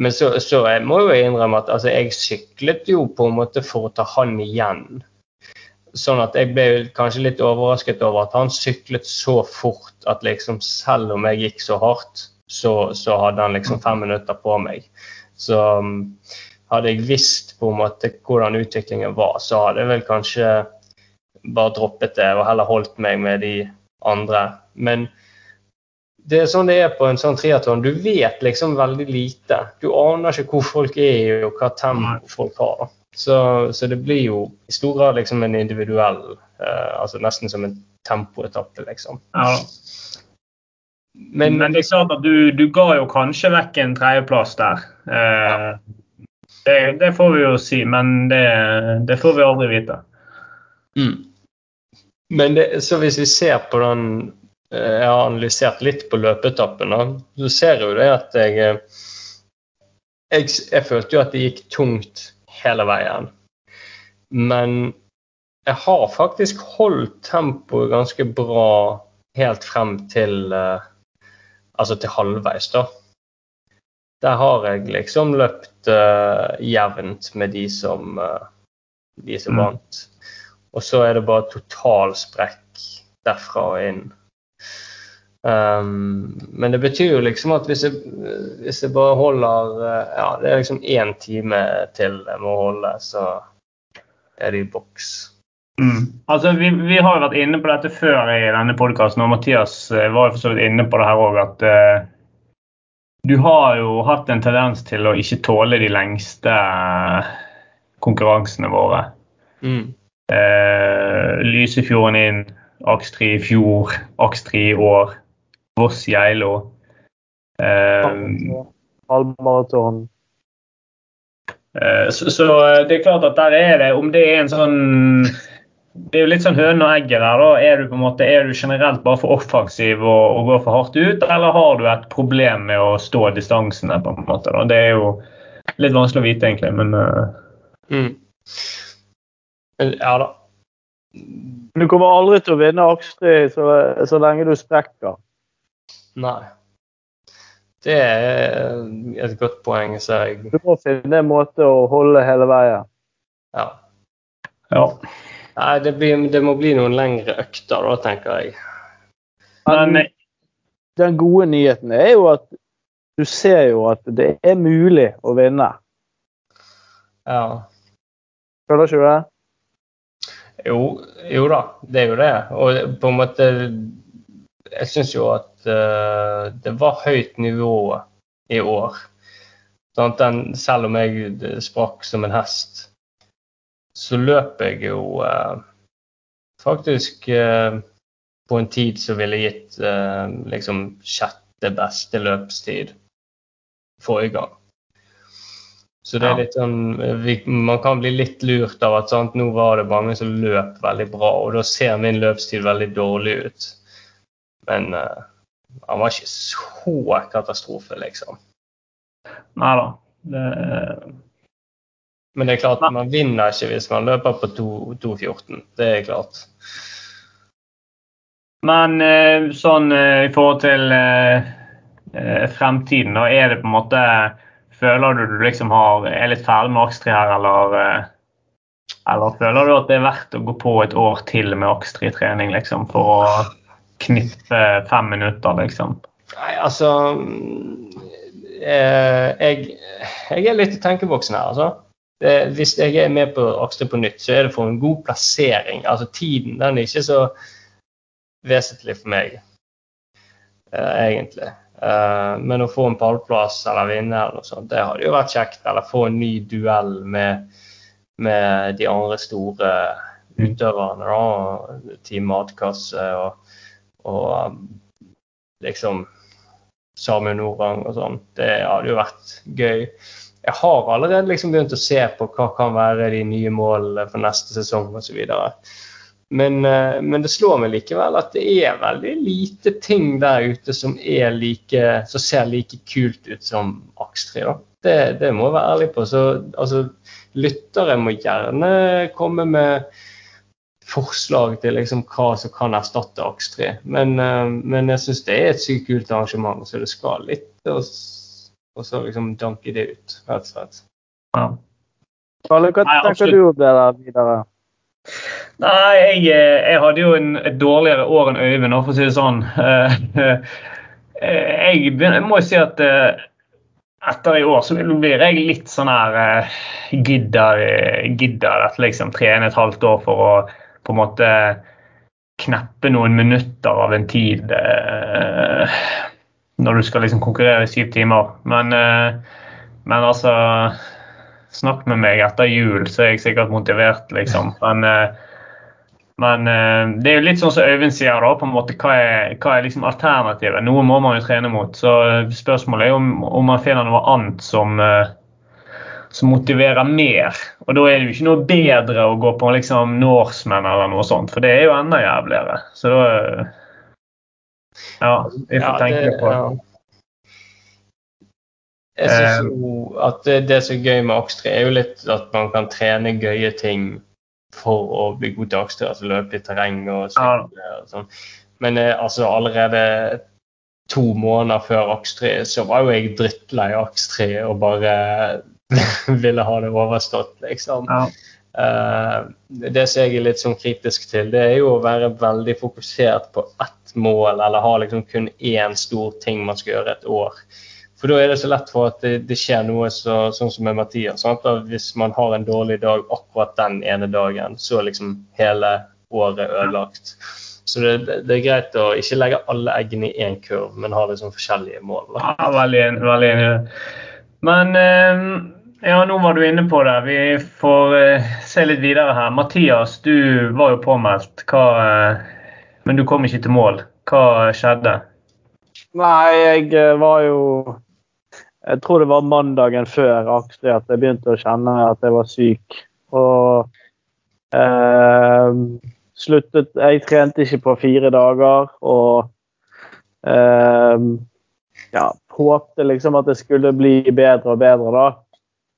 Men så, så jeg må jo innrømme at altså, jeg syklet jo på en måte for å ta han igjen. Sånn at jeg ble kanskje litt overrasket over at han syklet så fort at liksom selv om jeg gikk så hardt, så, så hadde han liksom fem minutter på meg. Så um, hadde jeg visst på en måte hvordan utviklingen var, så hadde jeg vel kanskje bare droppet det og heller holdt meg med de andre. Men det er sånn det er på en sånn triatlon. Du vet liksom veldig lite. Du aner ikke hvor folk er og hva tempo folk har. Så, så det blir jo i stor grad liksom en individuell eh, altså Nesten som en tempoetappe, liksom. Ja. Men, Men det er klart at du, du ga jo kanskje vekk en tredjeplass der. Eh, det, det får vi jo si, men det, det får vi aldri vite. Mm. Men det, så hvis vi ser på den eh, Jeg har analysert litt på løpeetappen, så ser jeg jo det at jeg, eh, jeg Jeg følte jo at det gikk tungt hele veien. Men jeg har faktisk holdt tempoet ganske bra helt frem til eh, Altså til halvveis, da. Der har jeg liksom løpt uh, jevnt med de som, uh, de som Mm. vant. Og så er det bare totalsprekk derfra og inn. Um, men det betyr jo liksom at hvis jeg, hvis jeg bare holder eh, Ja, det er liksom én time til jeg må holde, så er det i boks. Altså, vi, vi har vært inne på dette før i denne podkasten, og Mathias eh, var jo for så vidt inne på det her òg, at uh, du har jo hatt en tendens til å ikke tåle de lengste konkurransene våre. Mm. Uh, Lysefjorden inn, Akstri i fjor, Akstri i år, Voss Geilo. Eh, Halvmaraton. Eh, Så, så eh, det er klart at der er det Om det er en sånn Det er jo litt sånn høne og egget der. da. Er du på en måte, er du generelt bare for offensiv og, og går for hardt ut, eller har du et problem med å stå distansene? på en måte da? Det er jo litt vanskelig å vite, egentlig. Men uh... Mm. Ja da. Du kommer aldri til å vinne Akstri så, så lenge du sprekker. Nei. Det er et godt poeng, ser jeg. Du må finne en måte å holde hele veien. Ja. ja. Nei, det, blir, det må bli noen lengre økter, da, tenker jeg. Men den gode nyheten er jo at du ser jo at det er mulig å vinne. Ja. Føler ikke du det? Jo, jo da, det er jo det. Og på en måte Jeg syns jo at eh, det var høyt nivå i år. Sånn den, selv om jeg sprakk som en hest, så løp jeg jo eh, faktisk eh, på en tid som ville gitt eh, liksom sjette beste løpstid forrige gang. Så det er litt sånn, vi, Man kan bli litt lurt av at sant, nå var det mange som løp veldig bra, og da ser min løpstid veldig dårlig ut. Men uh, han var ikke så katastrofe, liksom. Nei da. Det, Men det er klart, man vinner ikke hvis man løper på 2,14. Det er klart. men eh, sånn eh, i forhold til fremtiden, da er det på en måte Føler du du liksom har, er litt ferdig med akstri her, eller, eller føler du at det er verdt å gå på et år til med akstri trening, liksom, for å knippe fem minutter, liksom? Nei, altså eh, jeg, jeg er litt i tenkeboksen her, altså. Det, hvis jeg er med på Aksel på nytt, så er det for en god plassering. Altså Tiden den er ikke så vesentlig for meg, eh, egentlig. Eh, men å få en pallplass eller vinne, eller noe sånt, det hadde jo vært kjekt. Eller få en ny duell med, med de andre store utøverne. da, Team Matkasse og, og um, liksom Samuel Norang og sånn. Det hadde jo vært gøy. Jeg har allerede liksom begynt å se på hva kan være de nye målene for neste sesong osv. Men, eh, men det slår meg likevel at det er veldig lite ting der ute som, er like, som ser like kult ut som Akstri. Det, det må jeg være ærlig på. Så altså, lyttere må gjerne komme med forslag til liksom hva som kan erstatte Akstre. Men, eh, men jeg syns det er et sykt kult arrangement, så det skal litt og, og så liksom danke det ut, rett og slett. Ja. Kalle, hva tenker du om det der videre? Nei, jeg, eh, jeg hadde jo en, et dårligere år enn Øyvind, for å si det sånn. Eh, Jeg, jeg må jo si at etter i år så blir jeg litt sånn her Gidder, gidder at liksom trene et halvt år for å på en måte kneppe noen minutter av en tid eh, når du skal liksom konkurrere i syv timer. Men, eh, men altså Snakk med meg etter jul, så er jeg sikkert motivert, liksom. Men, eh, men eh, det er jo litt sånn som Øyvind sier, da, på en måte, hva er, hva er liksom alternativet? Noe må man jo trene mot. Så eh, spørsmålet er om, om man finner noe annet som, eh, som motiverer mer. Og da er det jo ikke noe bedre å gå på liksom Norsemen eller noe sånt, for det er jo enda jævligere. Så da eh, Ja, vi får Ja, tenke det- på det. ja. Jeg synes jo at det, det som er gøy med Akstre, er jo litt at man kan trene gøye ting for å bli god til Akstre. Altså løpe i terreng og sånn. Men eh, altså allerede to måneder før Akstre så var jo jeg drittlei Akstre og bare ville ha det overstått, liksom. Ja. Uh, det som jeg er litt sånn kritisk til, det er jo å være veldig fokusert på ett mål, eller ha liksom kun én stor ting man skal gjøre et år. For da er det så lett for at det, det skjer noe så, sånn som med Mathias. Hvis man har en dårlig dag akkurat den ene dagen, så er liksom hele året ødelagt. Så det, det, er greit å ikke legge alle eggene i én kurv, men ha liksom forskjellige mål. Da. Ja. Veldig enig. Men eh, ja, nå var du inne på det. Vi får eh, se litt videre her. Mathias, du var jo påmeldt, Hva, eh, men du kom ikke til mål. Hva skjedde? Nei, jeg eh, var jo Jeg tror det var mandagen før Aksel at jeg begynte å kjenne at jeg var syk. Og eh, sluttet Jeg trente ikke på fire dager og eh, ja, håpte liksom at det skulle bli bedre og bedre, da.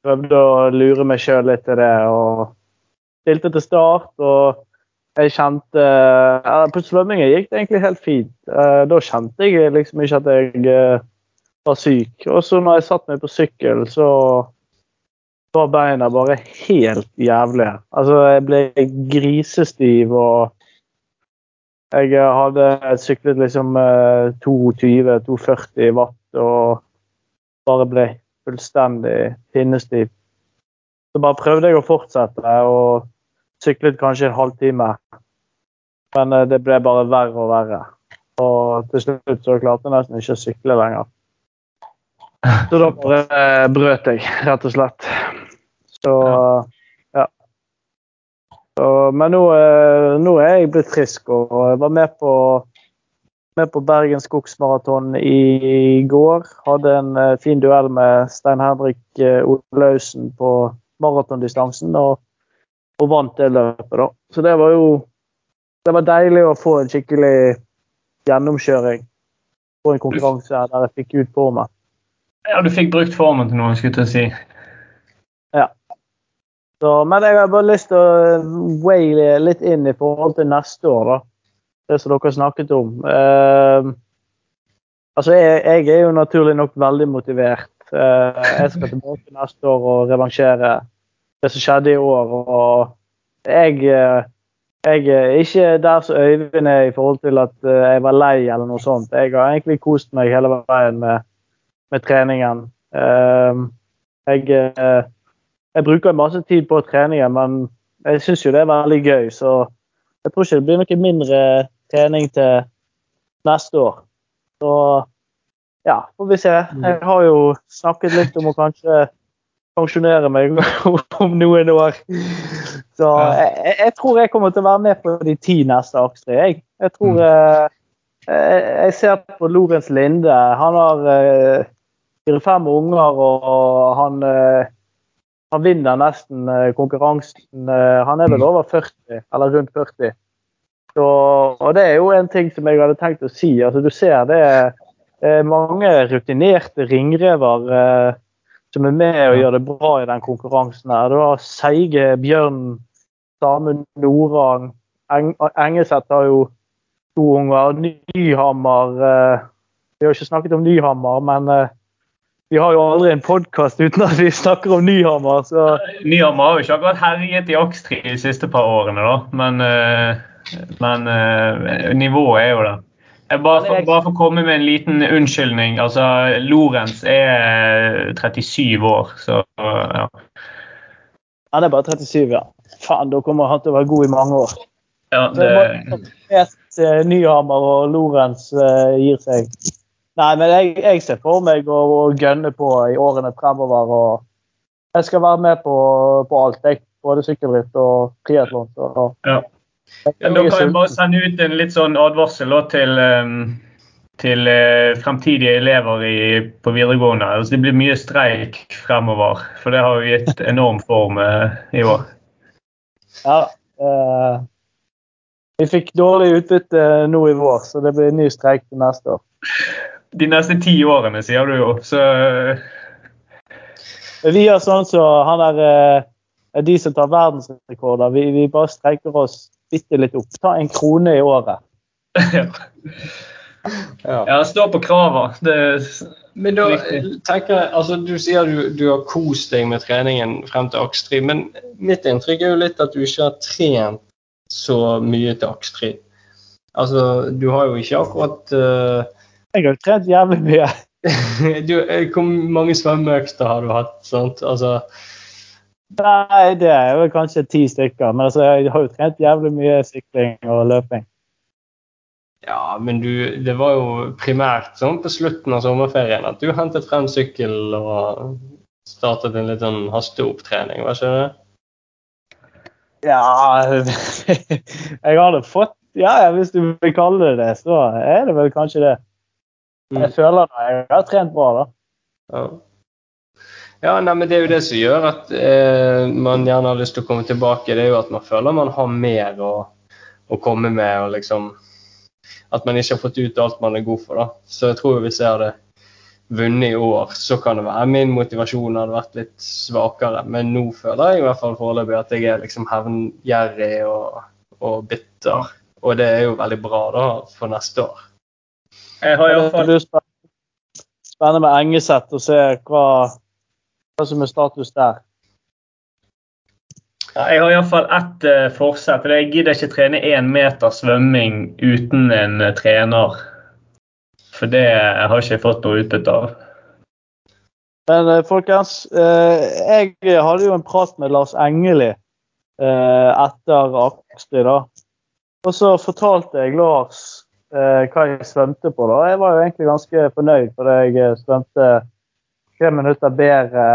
Prøvde å lure meg sjøl litt til det og stilte til start. og jeg kjente ja, På svømmingen gikk det egentlig helt fint. Eh, da kjente jeg liksom ikke at jeg eh, var syk. Og så når jeg satt meg på sykkel, så var beina bare helt jævlige. Altså, jeg ble grisestiv og jeg hadde syklet liksom eh, 22-240 watt og bare ble fullstendig pinnestiv. Så bare prøvde jeg å fortsette og syklet kanskje en halvtime. Men eh, det ble bare verre og verre. Og til slutt så klarte jeg nesten ikke å sykle lenger. Så da bare eh, brøt jeg, rett og slett. Så ja. Så, men nå, eh, nå er jeg blitt frisk og jeg var med på, med på Bergen skogsmaraton i går. Hadde en eh, fin duell med Stein Henrik eh, Olaussen på maratondistansen. og og vant det løpet, da. Så det var jo det var deilig å få en skikkelig gjennomkjøring. på en konkurranse der jeg fikk ut formen. Ja, du fikk brukt formen til noe, skulle jeg si. Så, men jeg har bare lyst til å waile litt inn i forhold til neste år, da. Det som dere snakket om. Uh, altså, jeg, jeg er jo naturlig nok veldig motivert. Uh, jeg skal tilbake neste år og revansjere det som skjedde i år. Og jeg, eh, jeg er ikke der som Øyvind er i forhold til at eh, jeg var lei eller noe sånt. Jeg har egentlig kost meg hele veien med, med treningen. Uh, jeg eh, jeg bruker masse tid på treningen, men jeg syns jo det er veldig gøy. Så jeg tror ikke det blir noe mindre trening til neste år. Så ja, får vi se. Jeg har jo snakket litt om å kanskje pensjonere meg om noen år. Så jeg, jeg tror jeg kommer til å være med på de ti neste aksjer. Jeg, jeg tror jeg, Jeg ser på Lorentz Linde. Han har eh, fire-fem unger, og han eh, han vinner nesten konkurransen. Han er vel over 40, eller rundt 40. Så, og det er jo en ting som jeg hadde tenkt å si. Altså, du ser det er mange rutinerte ringrever eh, som er med og gjør det bra i den konkurransen. her. Du har Seige, Bjørn, Samund Norang. Eng, Engeseth har jo to unger. Nyhammer eh, Vi har ikke snakket om Nyhammer, men eh, vi har jo aldri en podkast uten at vi snakker om Nyhammer. Så. Nyhammer har jo ikke akkurat herjet i Ox3 de siste par årene, da. Men, men nivået er jo det. Bare, for, bare for å komme med en liten unnskyldning. altså Lorentz er 37 år, så ja. Han er bare 37, ja. Faen, da kommer han til å være god i mange år. Ja, det... Nyhammer og Lorentz uh, gir seg. Nei, men jeg, jeg ser for meg å, å gønne på i årene fremover. og Jeg skal være med på, på alt, jeg. Både sykkelritt og triatlon. Ja. Ja, da kan jeg bare sende ut en litt sånn advarsel til, til fremtidige elever i, på videregående. Altså, det blir mye streik fremover, for det har jo gitt enorm form i år. Ja. Eh, vi fikk dårlig utbytte nå i vår, så det blir ny streik til neste år. De neste ti årene, sier du jo. Så Vi gjør sånn som så han der de som tar verdensrekorder. Vi, vi bare streiker oss bitte litt opp. Ta en krone i året. ja. ja. stå på krava. Men da tenker jeg, altså Du sier du, du har kost deg med treningen frem til akstri, men mitt inntrykk er jo litt at du ikke har trent så mye til akstri. Altså, du har jo ikke akkurat uh... Jeg har trent jævlig mye. du, hvor mange svømmeøkter har du hatt? sant? Altså, Nei, det er vel kanskje ti stykker. Men altså, jeg har jo trent jævlig mye sykling og løping. Ja, men du, det var jo primært sånn på slutten av sommerferien at du hentet frem sykkel og startet en litt sånn hasteopptrening, var ikke det? Ja Jeg har det fått Ja, hvis du vil kalle det det, så er det vel kanskje det. Jeg mm. føler at jeg har trent bra, da. Ja. Ja, nei, men Det er jo det som gjør at eh, man gjerne har lyst til å komme tilbake. Det er jo at man føler man har mer å, å komme med. og liksom At man ikke har fått ut alt man er god for. da. Så jeg tror hvis jeg hadde vunnet i år, så kan det være min motivasjon hadde vært litt svakere. Men nå føler jeg i hvert fall foreløpig at jeg er liksom hevngjerrig og, og bitter. Og det er jo veldig bra da for neste år. Jeg har iallfall Spennende med Engeseth å se hva hva som er status der? Ja, jeg har iallfall ett uh, forsett. Jeg gidder ikke trene én meter svømming uten en uh, trener. For det har jeg ikke fått noe utbytte av. Men uh, folkens, jeg hadde jo en prat med Lars Engeli etter Akstri. da. Og så fortalte jeg Lars hva jeg svømte på. da. Jeg var jo egentlig ganske fornøyd fordi jeg svømte tre minutter bedre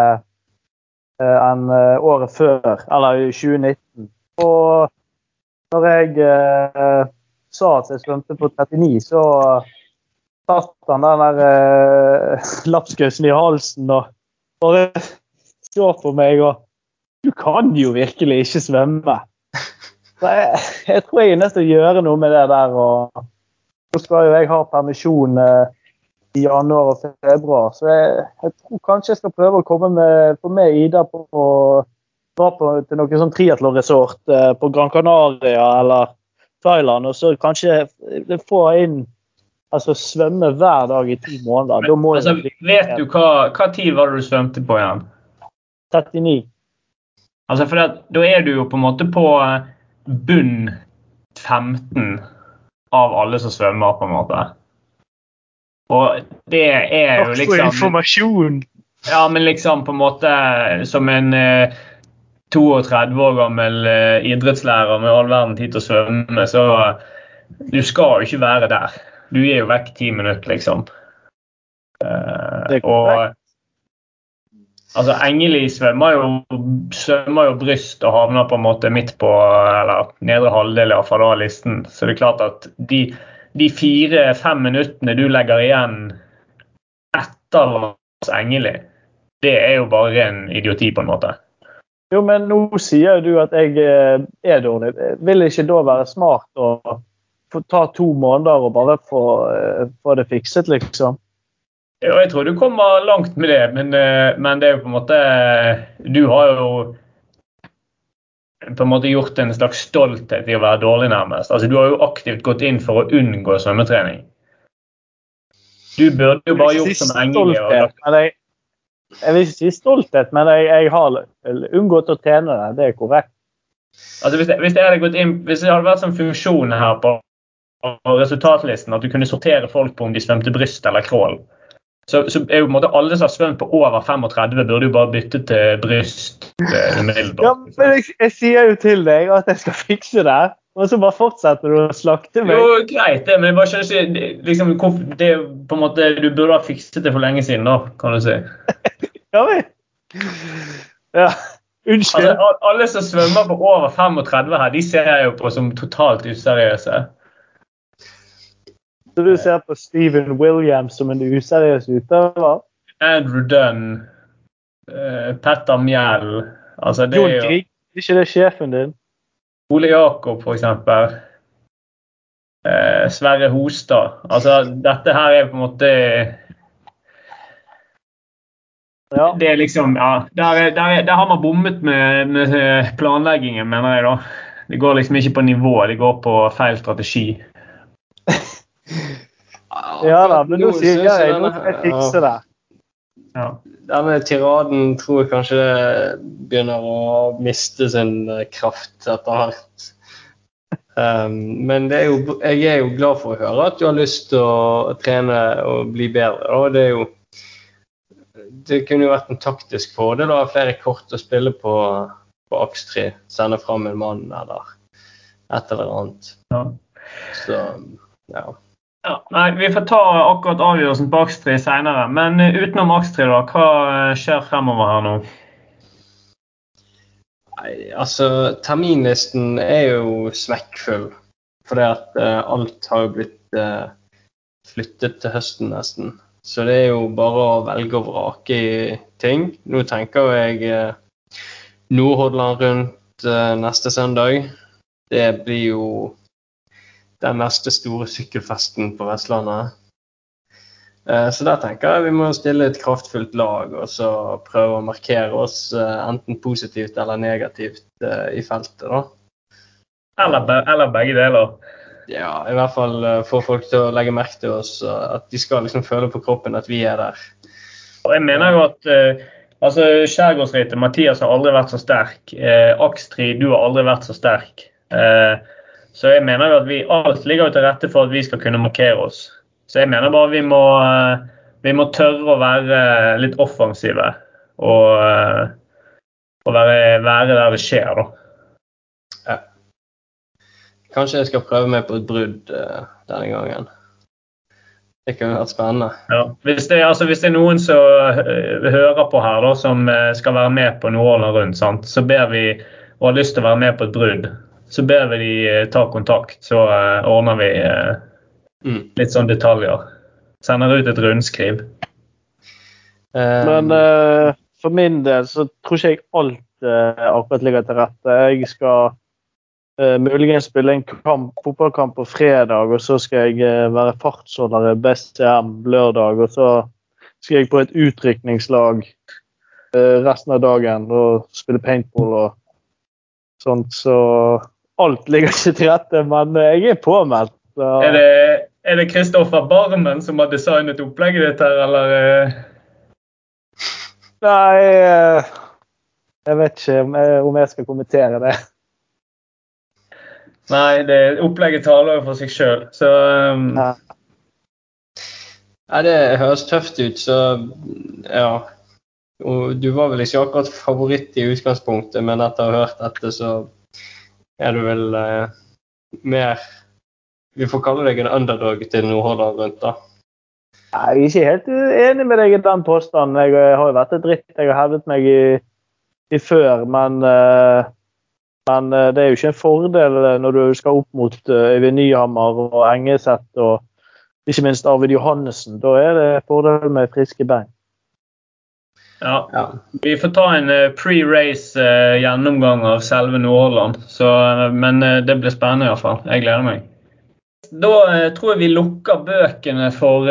eh, enn eh, året før, eller i 2019. Og når jeg eh, sa at jeg svømte på 39, så satt han den der lapskausen i halsen og bare så på meg og Du kan jo virkelig ikke svømme. Så jeg, jeg tror jeg er nødt til å gjøre noe med det der. og Nå skal jo jeg ha permisjon eh, i januar og februar. Så jeg, jeg, tror kanskje jeg skal prøve å komme med, få med Ida på på dra på, til noen sånn triatlonresort eh, på Gran Canaria eller Thailand, og så kanskje få inn Altså svømme hver dag i ti måneder. Må Altså, jeg, vet du hva, hva tid var det du svømte på igjen? 39. Altså, for det, Da er du jo på en måte på eh, bunn 15 av alle som svømmer, på en måte. Og det er jo Takk for liksom informasjon! Ja, men liksom på en måte som en eh, 32 år gammel eh, idrettslærer med all verden tid til å svømme, så eh, du skal jo ikke være der. Du er jo vekk ti minutter, liksom. Eh, og altså, Engeli svømmer jo, svømmer jo bryst og havner på en måte midt på eller nedre halvdel av av listen. Så det er klart at de, de fire-fem minuttene du legger igjen etter Lars Engeli, det er jo bare ren idioti, på en måte. Jo, men nå sier du at jeg eh, er dårlig. Vil det ikke da være smart å få ta to måneder og bare få, eh, få det fikset, liksom? Jo, jeg tror du kommer langt med det, men, eh, men det er jo på en måte Du har jo på en måte gjort en slags stolthet i å være dårlig, nærmest. Altså, Du har jo aktivt gått inn for å unngå svømmetrening. Du burde jo bare gjort som men jeg, jeg vil ikke si stolthet, men jeg, jeg har unngått å trene det. Det er korrekt. Altså, hvis, jeg, hvis, jeg hadde gått inn, hvis det hadde vært sånn funksjon her på, på resultatlisten at du kunne sortere folk på om de svømte bryst eller crawl, så, så er jo på en måte alle som har svømt på over 35, burde jo bare bytte til bryst eh, Ja, men jeg, jeg sier jo til deg at jeg skal fikse det, og så bare fortsetter du å slakte meg. Jo, greit det, men jeg bare skjønner ikke liksom, det på en måte, Du burde ha fikset det for lenge siden, da, kan du si. Ja men. Ja, unnskyld. Altså, alle som svømmer på over 35 her, de ser jeg jo på som totalt useriøse. Så du ser på Steven Williams som en useriøs utøver? Andrew Dunn, uh, Petter Mjell altså det Jon er jo Grieg, er ikke det sjefen din? Ole Jakob, for eksempel. Eh, Sverre Hostad. Altså, dette her er på en måte Ja. Det er liksom Ja, der, er- der, er- der har man bommet med, med eh, planleggingen, mener jeg, da. Det går liksom ikke på nivå, det går på feil strategi. ja da, men nå sier jeg nå skal jeg fikse det. Ja. Denne tiraden tror jeg kanskje begynner å miste sin kraft etter hvert. Um, men det er jo, jeg er jo glad for å høre at du har lyst til å trene og bli bedre. Og det jo Det kunne jo vært en taktisk fordel å ha flere kort å spille på på Aks3. Sende fram en mann eller et eller annet. Ja. Så ja. Ja, nei, Vi får ta akkurat avgjørelsen på Akstri senere. Men eh, utenom Akstri da, hva eh, skjer fremover her nå? Nei, altså terminlisten er jo smekkfull. Fordi at uh, alt har jo blitt uh, flyttet til høsten nesten. Så det er jo bare å velge og vrake i ting. Nå tenker jeg uh, Nordhordland rundt neste søndag. Det blir jo den neste store sykkelfesten på Vestlandet. Eh, Så der tenker jeg vi må stille et kraftfullt lag og så prøve å markere oss eh, enten positivt eller negativt eh, i feltet. da. Eller, eller begge deler? Ja, i hvert fall få folk til å legge merke til oss, at de skal liksom føle på kroppen at vi er der. Og jeg mener jo at altså Skjærgårdsrittet, Mathias har aldri vært så sterk. Eh, Akstri, du har aldri vært så sterk. Eh, så jeg mener jo at vi alt ligger jo til rette for at vi skal kunne markere oss. Så jeg mener bare vi må, eh, vi må tørre å være litt offensive. Og, eh, og være, være der det skjer, da. Kanskje jeg skal prøve meg på et brudd eh, denne gangen. Det kunne vært spennende. Ja. Hvis, det, altså, hvis det er noen som eh, hører på her, da, som eh, skal være med på Nordhordland rundt, sant? så ber vi og har lyst til å være med på et brudd, så ber vi de eh, ta kontakt. Så eh, ordner vi eh, Mm. litt sånn detaljer. Sender ut et rundskriv. Eh, Men uh, for min del så tror ikke jeg alt uh, akkurat ligger til rette. Jeg skal uh, muligens spille en kamp, fotballkamp på fredag, og så skal jeg være fartsholder i BCM lørdag. Og så skal jeg på et utrykningslag eh, resten av dagen og spille paintball og sånt. Så alt ligger ikke til rette, men eh, jeg er påmeldt. Så. Er det, er det Kristoffer Barmen som har designet opplegget ditt her, eller? eh? Nei, eh, jeg vet ikke om jeg, om jeg skal kommentere det. Nei, det, opplegget taler jo for seg sjøl, så um, Nei. Nei, det høres tøft ut, så ja. Og du var vel ikke akkurat favoritt i utgangspunktet, men etter å ha hørt dette, så er du vel eh, mer Vi får kalle deg en underdog til Nordhordland rundt, da. Jeg er ikke helt enig med deg i den påstanden. Jeg eh, har jo vært et dritt. Jeg har hevdet meg i, i før, men, eh, men det er jo ikke en fordel når du skal opp mot Øyvind Nyhammer og Engeseth og ikke minst Arvid Johannessen. Da er det fordel med friske bein. Ja. Ja. Vi får ta en eh, pre-race eh, gjennomgang av selve Nordhordland. Så, eh, men det blir spennende iallfall. Jeg gleder meg. Da tror jeg vi lukker bøkene for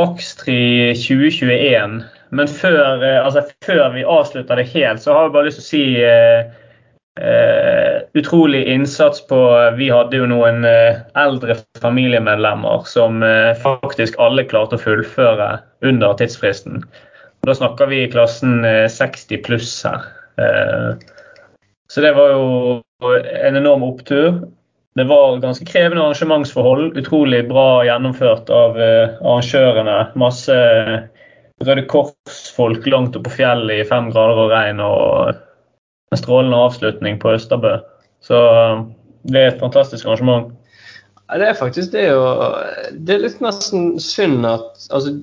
Akstri 2021. Men før, altså, før vi avslutter det helt, så har jeg bare lyst til å si uh, utrolig innsats på Vi hadde jo noen eldre familiemedlemmer som faktisk alle klarte å fullføre under tidsfristen. Da snakker vi i klassen eh, 60 pluss her. Eh, så det var jo en enorm opptur. Det var ganske krevende arrangementsforhold. Utrolig bra gjennomført av eh, arrangørene. Masse Røde Kors-folk langt oppe på fjellet i fem grader og regn. Og en strålende avslutning på Østerbø. Så eh, det er et fantastisk arrangement. Ja, det er faktisk det. Og det er litt nesten synd at altså,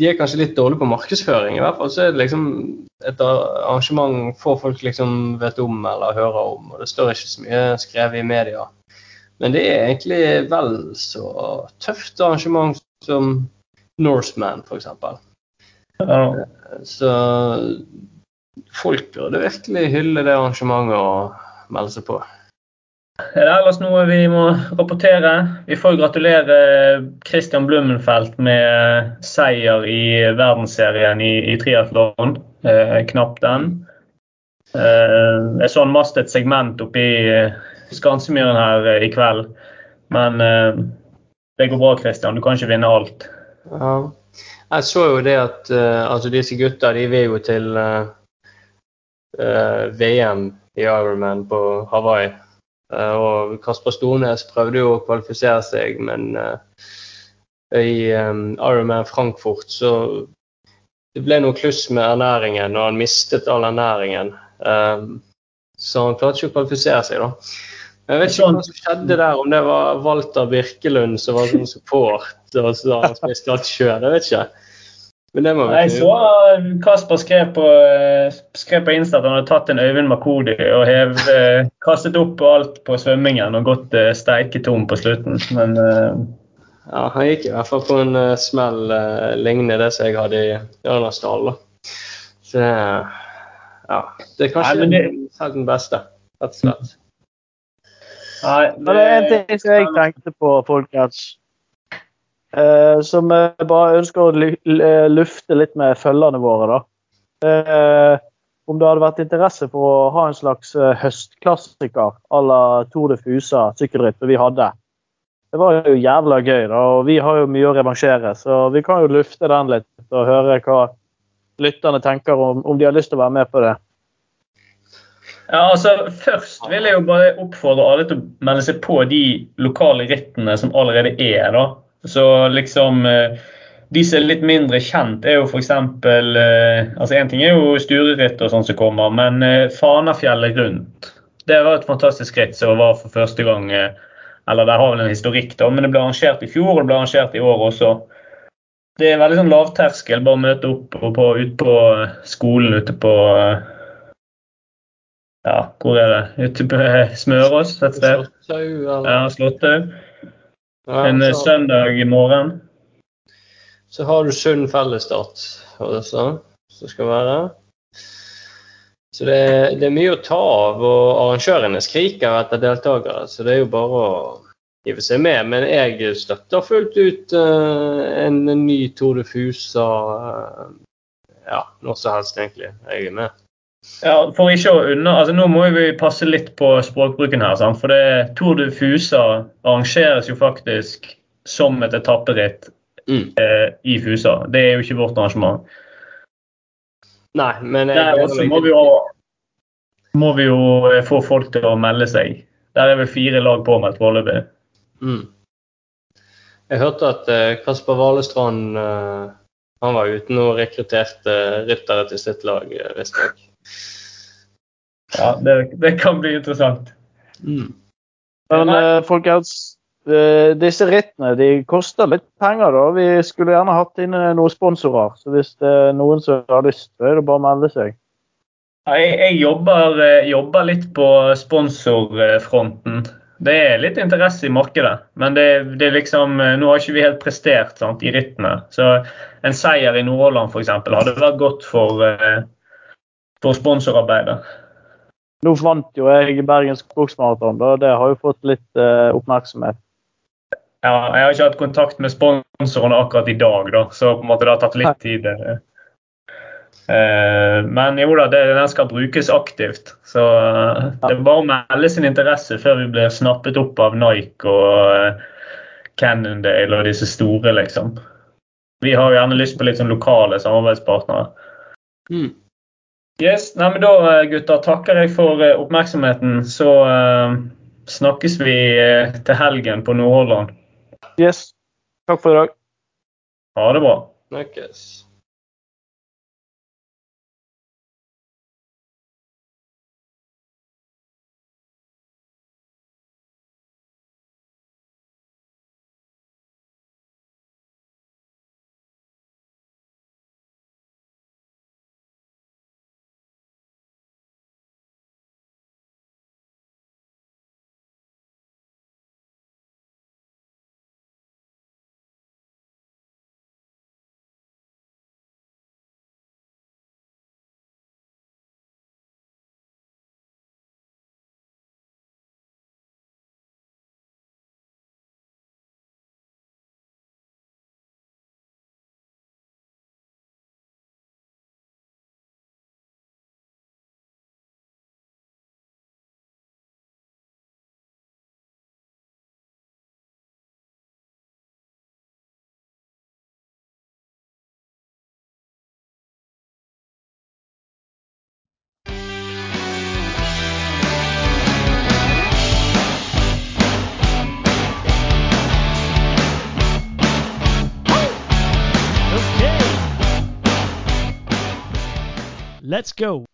De er kanskje litt dårlige på markedsføring. I hvert fall så er det liksom et arrangement få folk liksom vet om eller hører om. og Det står ikke så mye skrevet i media. Men det er egentlig vel så tøft arrangement som Norseman, f.eks. Ja. Så folk burde virkelig hylle det arrangementet og melde seg på. Er det ellers noe vi må rapportere? Vi får gratulere Christian Blummenfelt med seier i verdensserien i, i triatlon. Eh, knapt den. Eh, jeg så han mastet et segment oppe i eh, Skansemyren her eh, i kveld. Men eh, det går bra, Christian. Du kan ikke vinne alt. Ja. Jeg så jo det at uh, altså disse gutta de vil jo til uh, uh, VM i Ironman på Hawaii. Eh, og Kasper Stornes prøvde jo å kvalifisere seg, men eh, i eh, Ironman Frankfurt så det ble noe kluss med ernæringen, og han mistet all ernæringen. Så han klarte ikke å kvalifisere seg, da. Jeg vet ikke hva som skjedde der, om det var Walter Birkelund som var sånn support, og så han spiste alt sjøl. Jeg vet ikke. Men det må vi Jeg så Kasper skrev på, eh, skrev på Insta at han hadde tatt en Øyvind Makodi og hev, eh, kastet opp alt på svømmingen og gått eh, steiketom på slutten. Men Ja, han gikk i hvert fall på en smell uh, lignende det som jeg hadde i Ørnasdal. da. Så det Ja. Det er kanskje Nei, det- selv den beste, rett og slett. nei, Men det er en ting som jeg tenkte på, folkens. Eh, som jeg bare ønsker å lufte litt med følgerne våre, da. Eh, om det hadde vært interesse for å ha en slags eh, høstklassiker à la Tour de Fusa sykkelritt, som vi hadde. Det var jo jævla gøy, da, og vi har jo mye å revansjere. Så vi kan jo lufte den litt og høre hva lytterne tenker om, om de har lyst til å være med på det. Ja, altså Først vil jeg jo bare oppfordre alle til å melde seg på de lokale rittene som allerede er. da. Så liksom eh, De som er litt mindre kjent, er jo f.eks. Eh, altså Én ting er jo Stureritt og sånn som kommer, men eh, Fanafjellet rundt. Det var et fantastisk ritt som var for første gang eh, Eller det har vel en historikk, da, men det ble arrangert i fjor og det ble arrangert i år også. Det er veldig sånn lavterskel. Bare møte opp og på, ut på skolen ute på ja, hvor er det? Ute på Smørås et sted? Slåttau, eller? Ja, Slåtthaug. Ja, En eh, så, søndag i morgen. så har du Sund fellesstart også, som skal være. Så det, det, er mye å ta av, og arrangørene skriker etter deltakere. Så det er jo bare å hive seg med. Men jeg støtter fullt ut uh, en, en, ny Tour de Fusa uh, ja, når som helst, egentlig. Jeg er med. Ja, for ikke å unna, altså Nå må vi passe litt på språkbruken her. Sant? For det, Tour de Fusa arrangeres jo faktisk som et etapperitt mm. eh, i Fusa. Det er jo ikke vårt arrangement. Nei, men jeg, Der også må vi, jo, må vi jo eh, få folk til å melde seg. Der er vel fire lag påmeldt foreløpig. Mm. Jeg hørte at uh, Kasper Valestrand uh, han var ute og rekrutterte ryttere til sitt lag, visstnok. Ja, det, det, kan bli interessant. Mm. Men uh, folkens, disse rittene de koster litt penger. da. Vi skulle gjerne hatt inn noen sponsorer. Så hvis det er noen som har lyst, så er det bare å melde seg. Jeg, jeg jobber, jobber, litt på sponsorfronten. Det er litt interesse i markedet, men det, det liksom, nå har ikke vi helt prestert sant, i rittene. Så en seier i Nordhordland f.eks. hadde vært godt for, for sponsorarbeidet. Nå vant jo jeg Bergen Skogsmaraton, og det har jo fått litt uh, oppmerksomhet. Ja, jeg har ikke hatt kontakt med sponsorene akkurat i dag, da, så på en måte det har tatt litt tid. Uh, men jo da, det, den skal brukes aktivt. Så uh, det er bare å melde sin interesse før vi blir snappet opp av Nike og Cannondale og disse store, liksom. Vi har jo gjerne lyst på litt sånn lokale samarbeidspartnere. Mm. Yes, nei, men Da gutter, takker jeg for oppmerksomheten. Så uh, snakkes vi til helgen på Nordhordland. Yes. Takk for i dag. Ha det bra. Snakkes. Let's go.